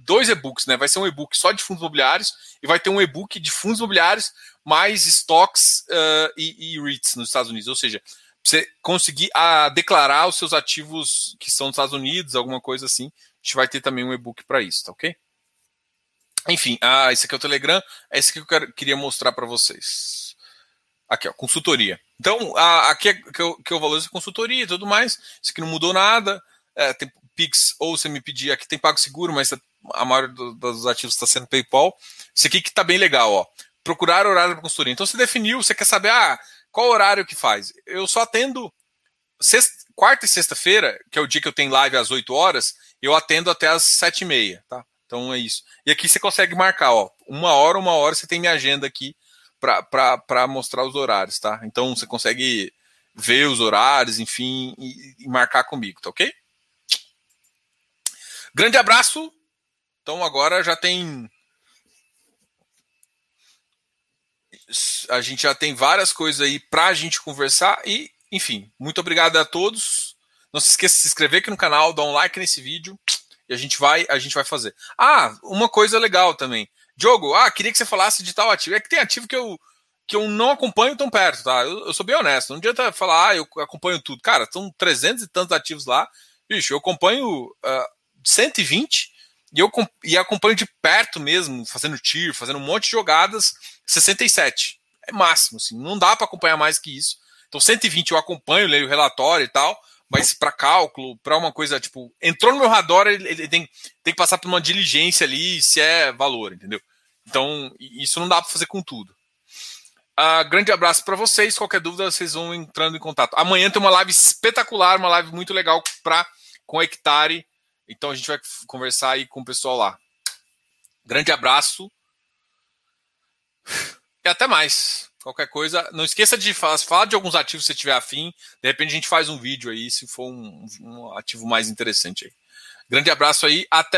dois e-books, né? Vai ser um e-book só de fundos imobiliários e vai ter um e-book de fundos imobiliários mais stocks uh, e, e REITs nos Estados Unidos. Ou seja, você conseguir a, declarar os seus ativos que são dos Estados Unidos, alguma coisa assim, a gente vai ter também um e-book para isso, tá ok? Enfim, ah, esse aqui é o Telegram, é esse que eu quero, queria mostrar para vocês. Aqui, ó, consultoria. Então, aqui é que eu, que eu valorizo consultoria e tudo mais. Isso aqui não mudou nada. É, tem Pix, ou você me pedir, aqui tem PagSeguro, mas a maioria do, dos ativos está sendo PayPal. Esse aqui que está bem legal, ó. Procurar horário para consultoria. Então, você definiu, você quer saber, ah, qual horário que faz? Eu só atendo sexta, quarta e sexta-feira, que é o dia que eu tenho live às 8 horas, eu atendo até às 7 e meia, tá? Então é isso. E aqui você consegue marcar, ó, uma hora, uma hora, você tem minha agenda aqui para mostrar os horários, tá? Então você consegue ver os horários, enfim, e, e marcar comigo, tá ok? Grande abraço. Então agora já tem. A gente já tem várias coisas aí para a gente conversar e, enfim, muito obrigado a todos. Não se esqueça de se inscrever aqui no canal, dar um like nesse vídeo e a gente vai, a gente vai fazer. Ah, uma coisa legal também. Diogo, ah, queria que você falasse de tal ativo. É que tem ativo que eu, que eu não acompanho tão perto, tá? Eu, eu sou bem honesto. Não adianta falar, ah, eu acompanho tudo. Cara, são 300 e tantos ativos lá. Bicho, eu acompanho uh, ah, 120 e eu e acompanho de perto mesmo, fazendo tir, fazendo um monte de jogadas, 67. É máximo, assim. Não dá para acompanhar mais que isso. Então, 120 eu acompanho, leio o relatório e tal mas para cálculo, para uma coisa tipo, entrou no meu radar, ele, ele, tem, tem que passar por uma diligência ali se é valor, entendeu? Então, isso não dá para fazer com tudo. Uh, grande abraço para vocês. Qualquer dúvida, vocês vão entrando em contato. Amanhã tem uma live espetacular, uma live muito legal pra, com Hectare. Então a gente vai conversar aí com o pessoal lá. Grande abraço. E até mais. Qualquer coisa, não esqueça de falar, falar de alguns ativos se você tiver afim. De repente a gente faz um vídeo aí, se for um, um ativo mais interessante aí. Grande abraço aí, até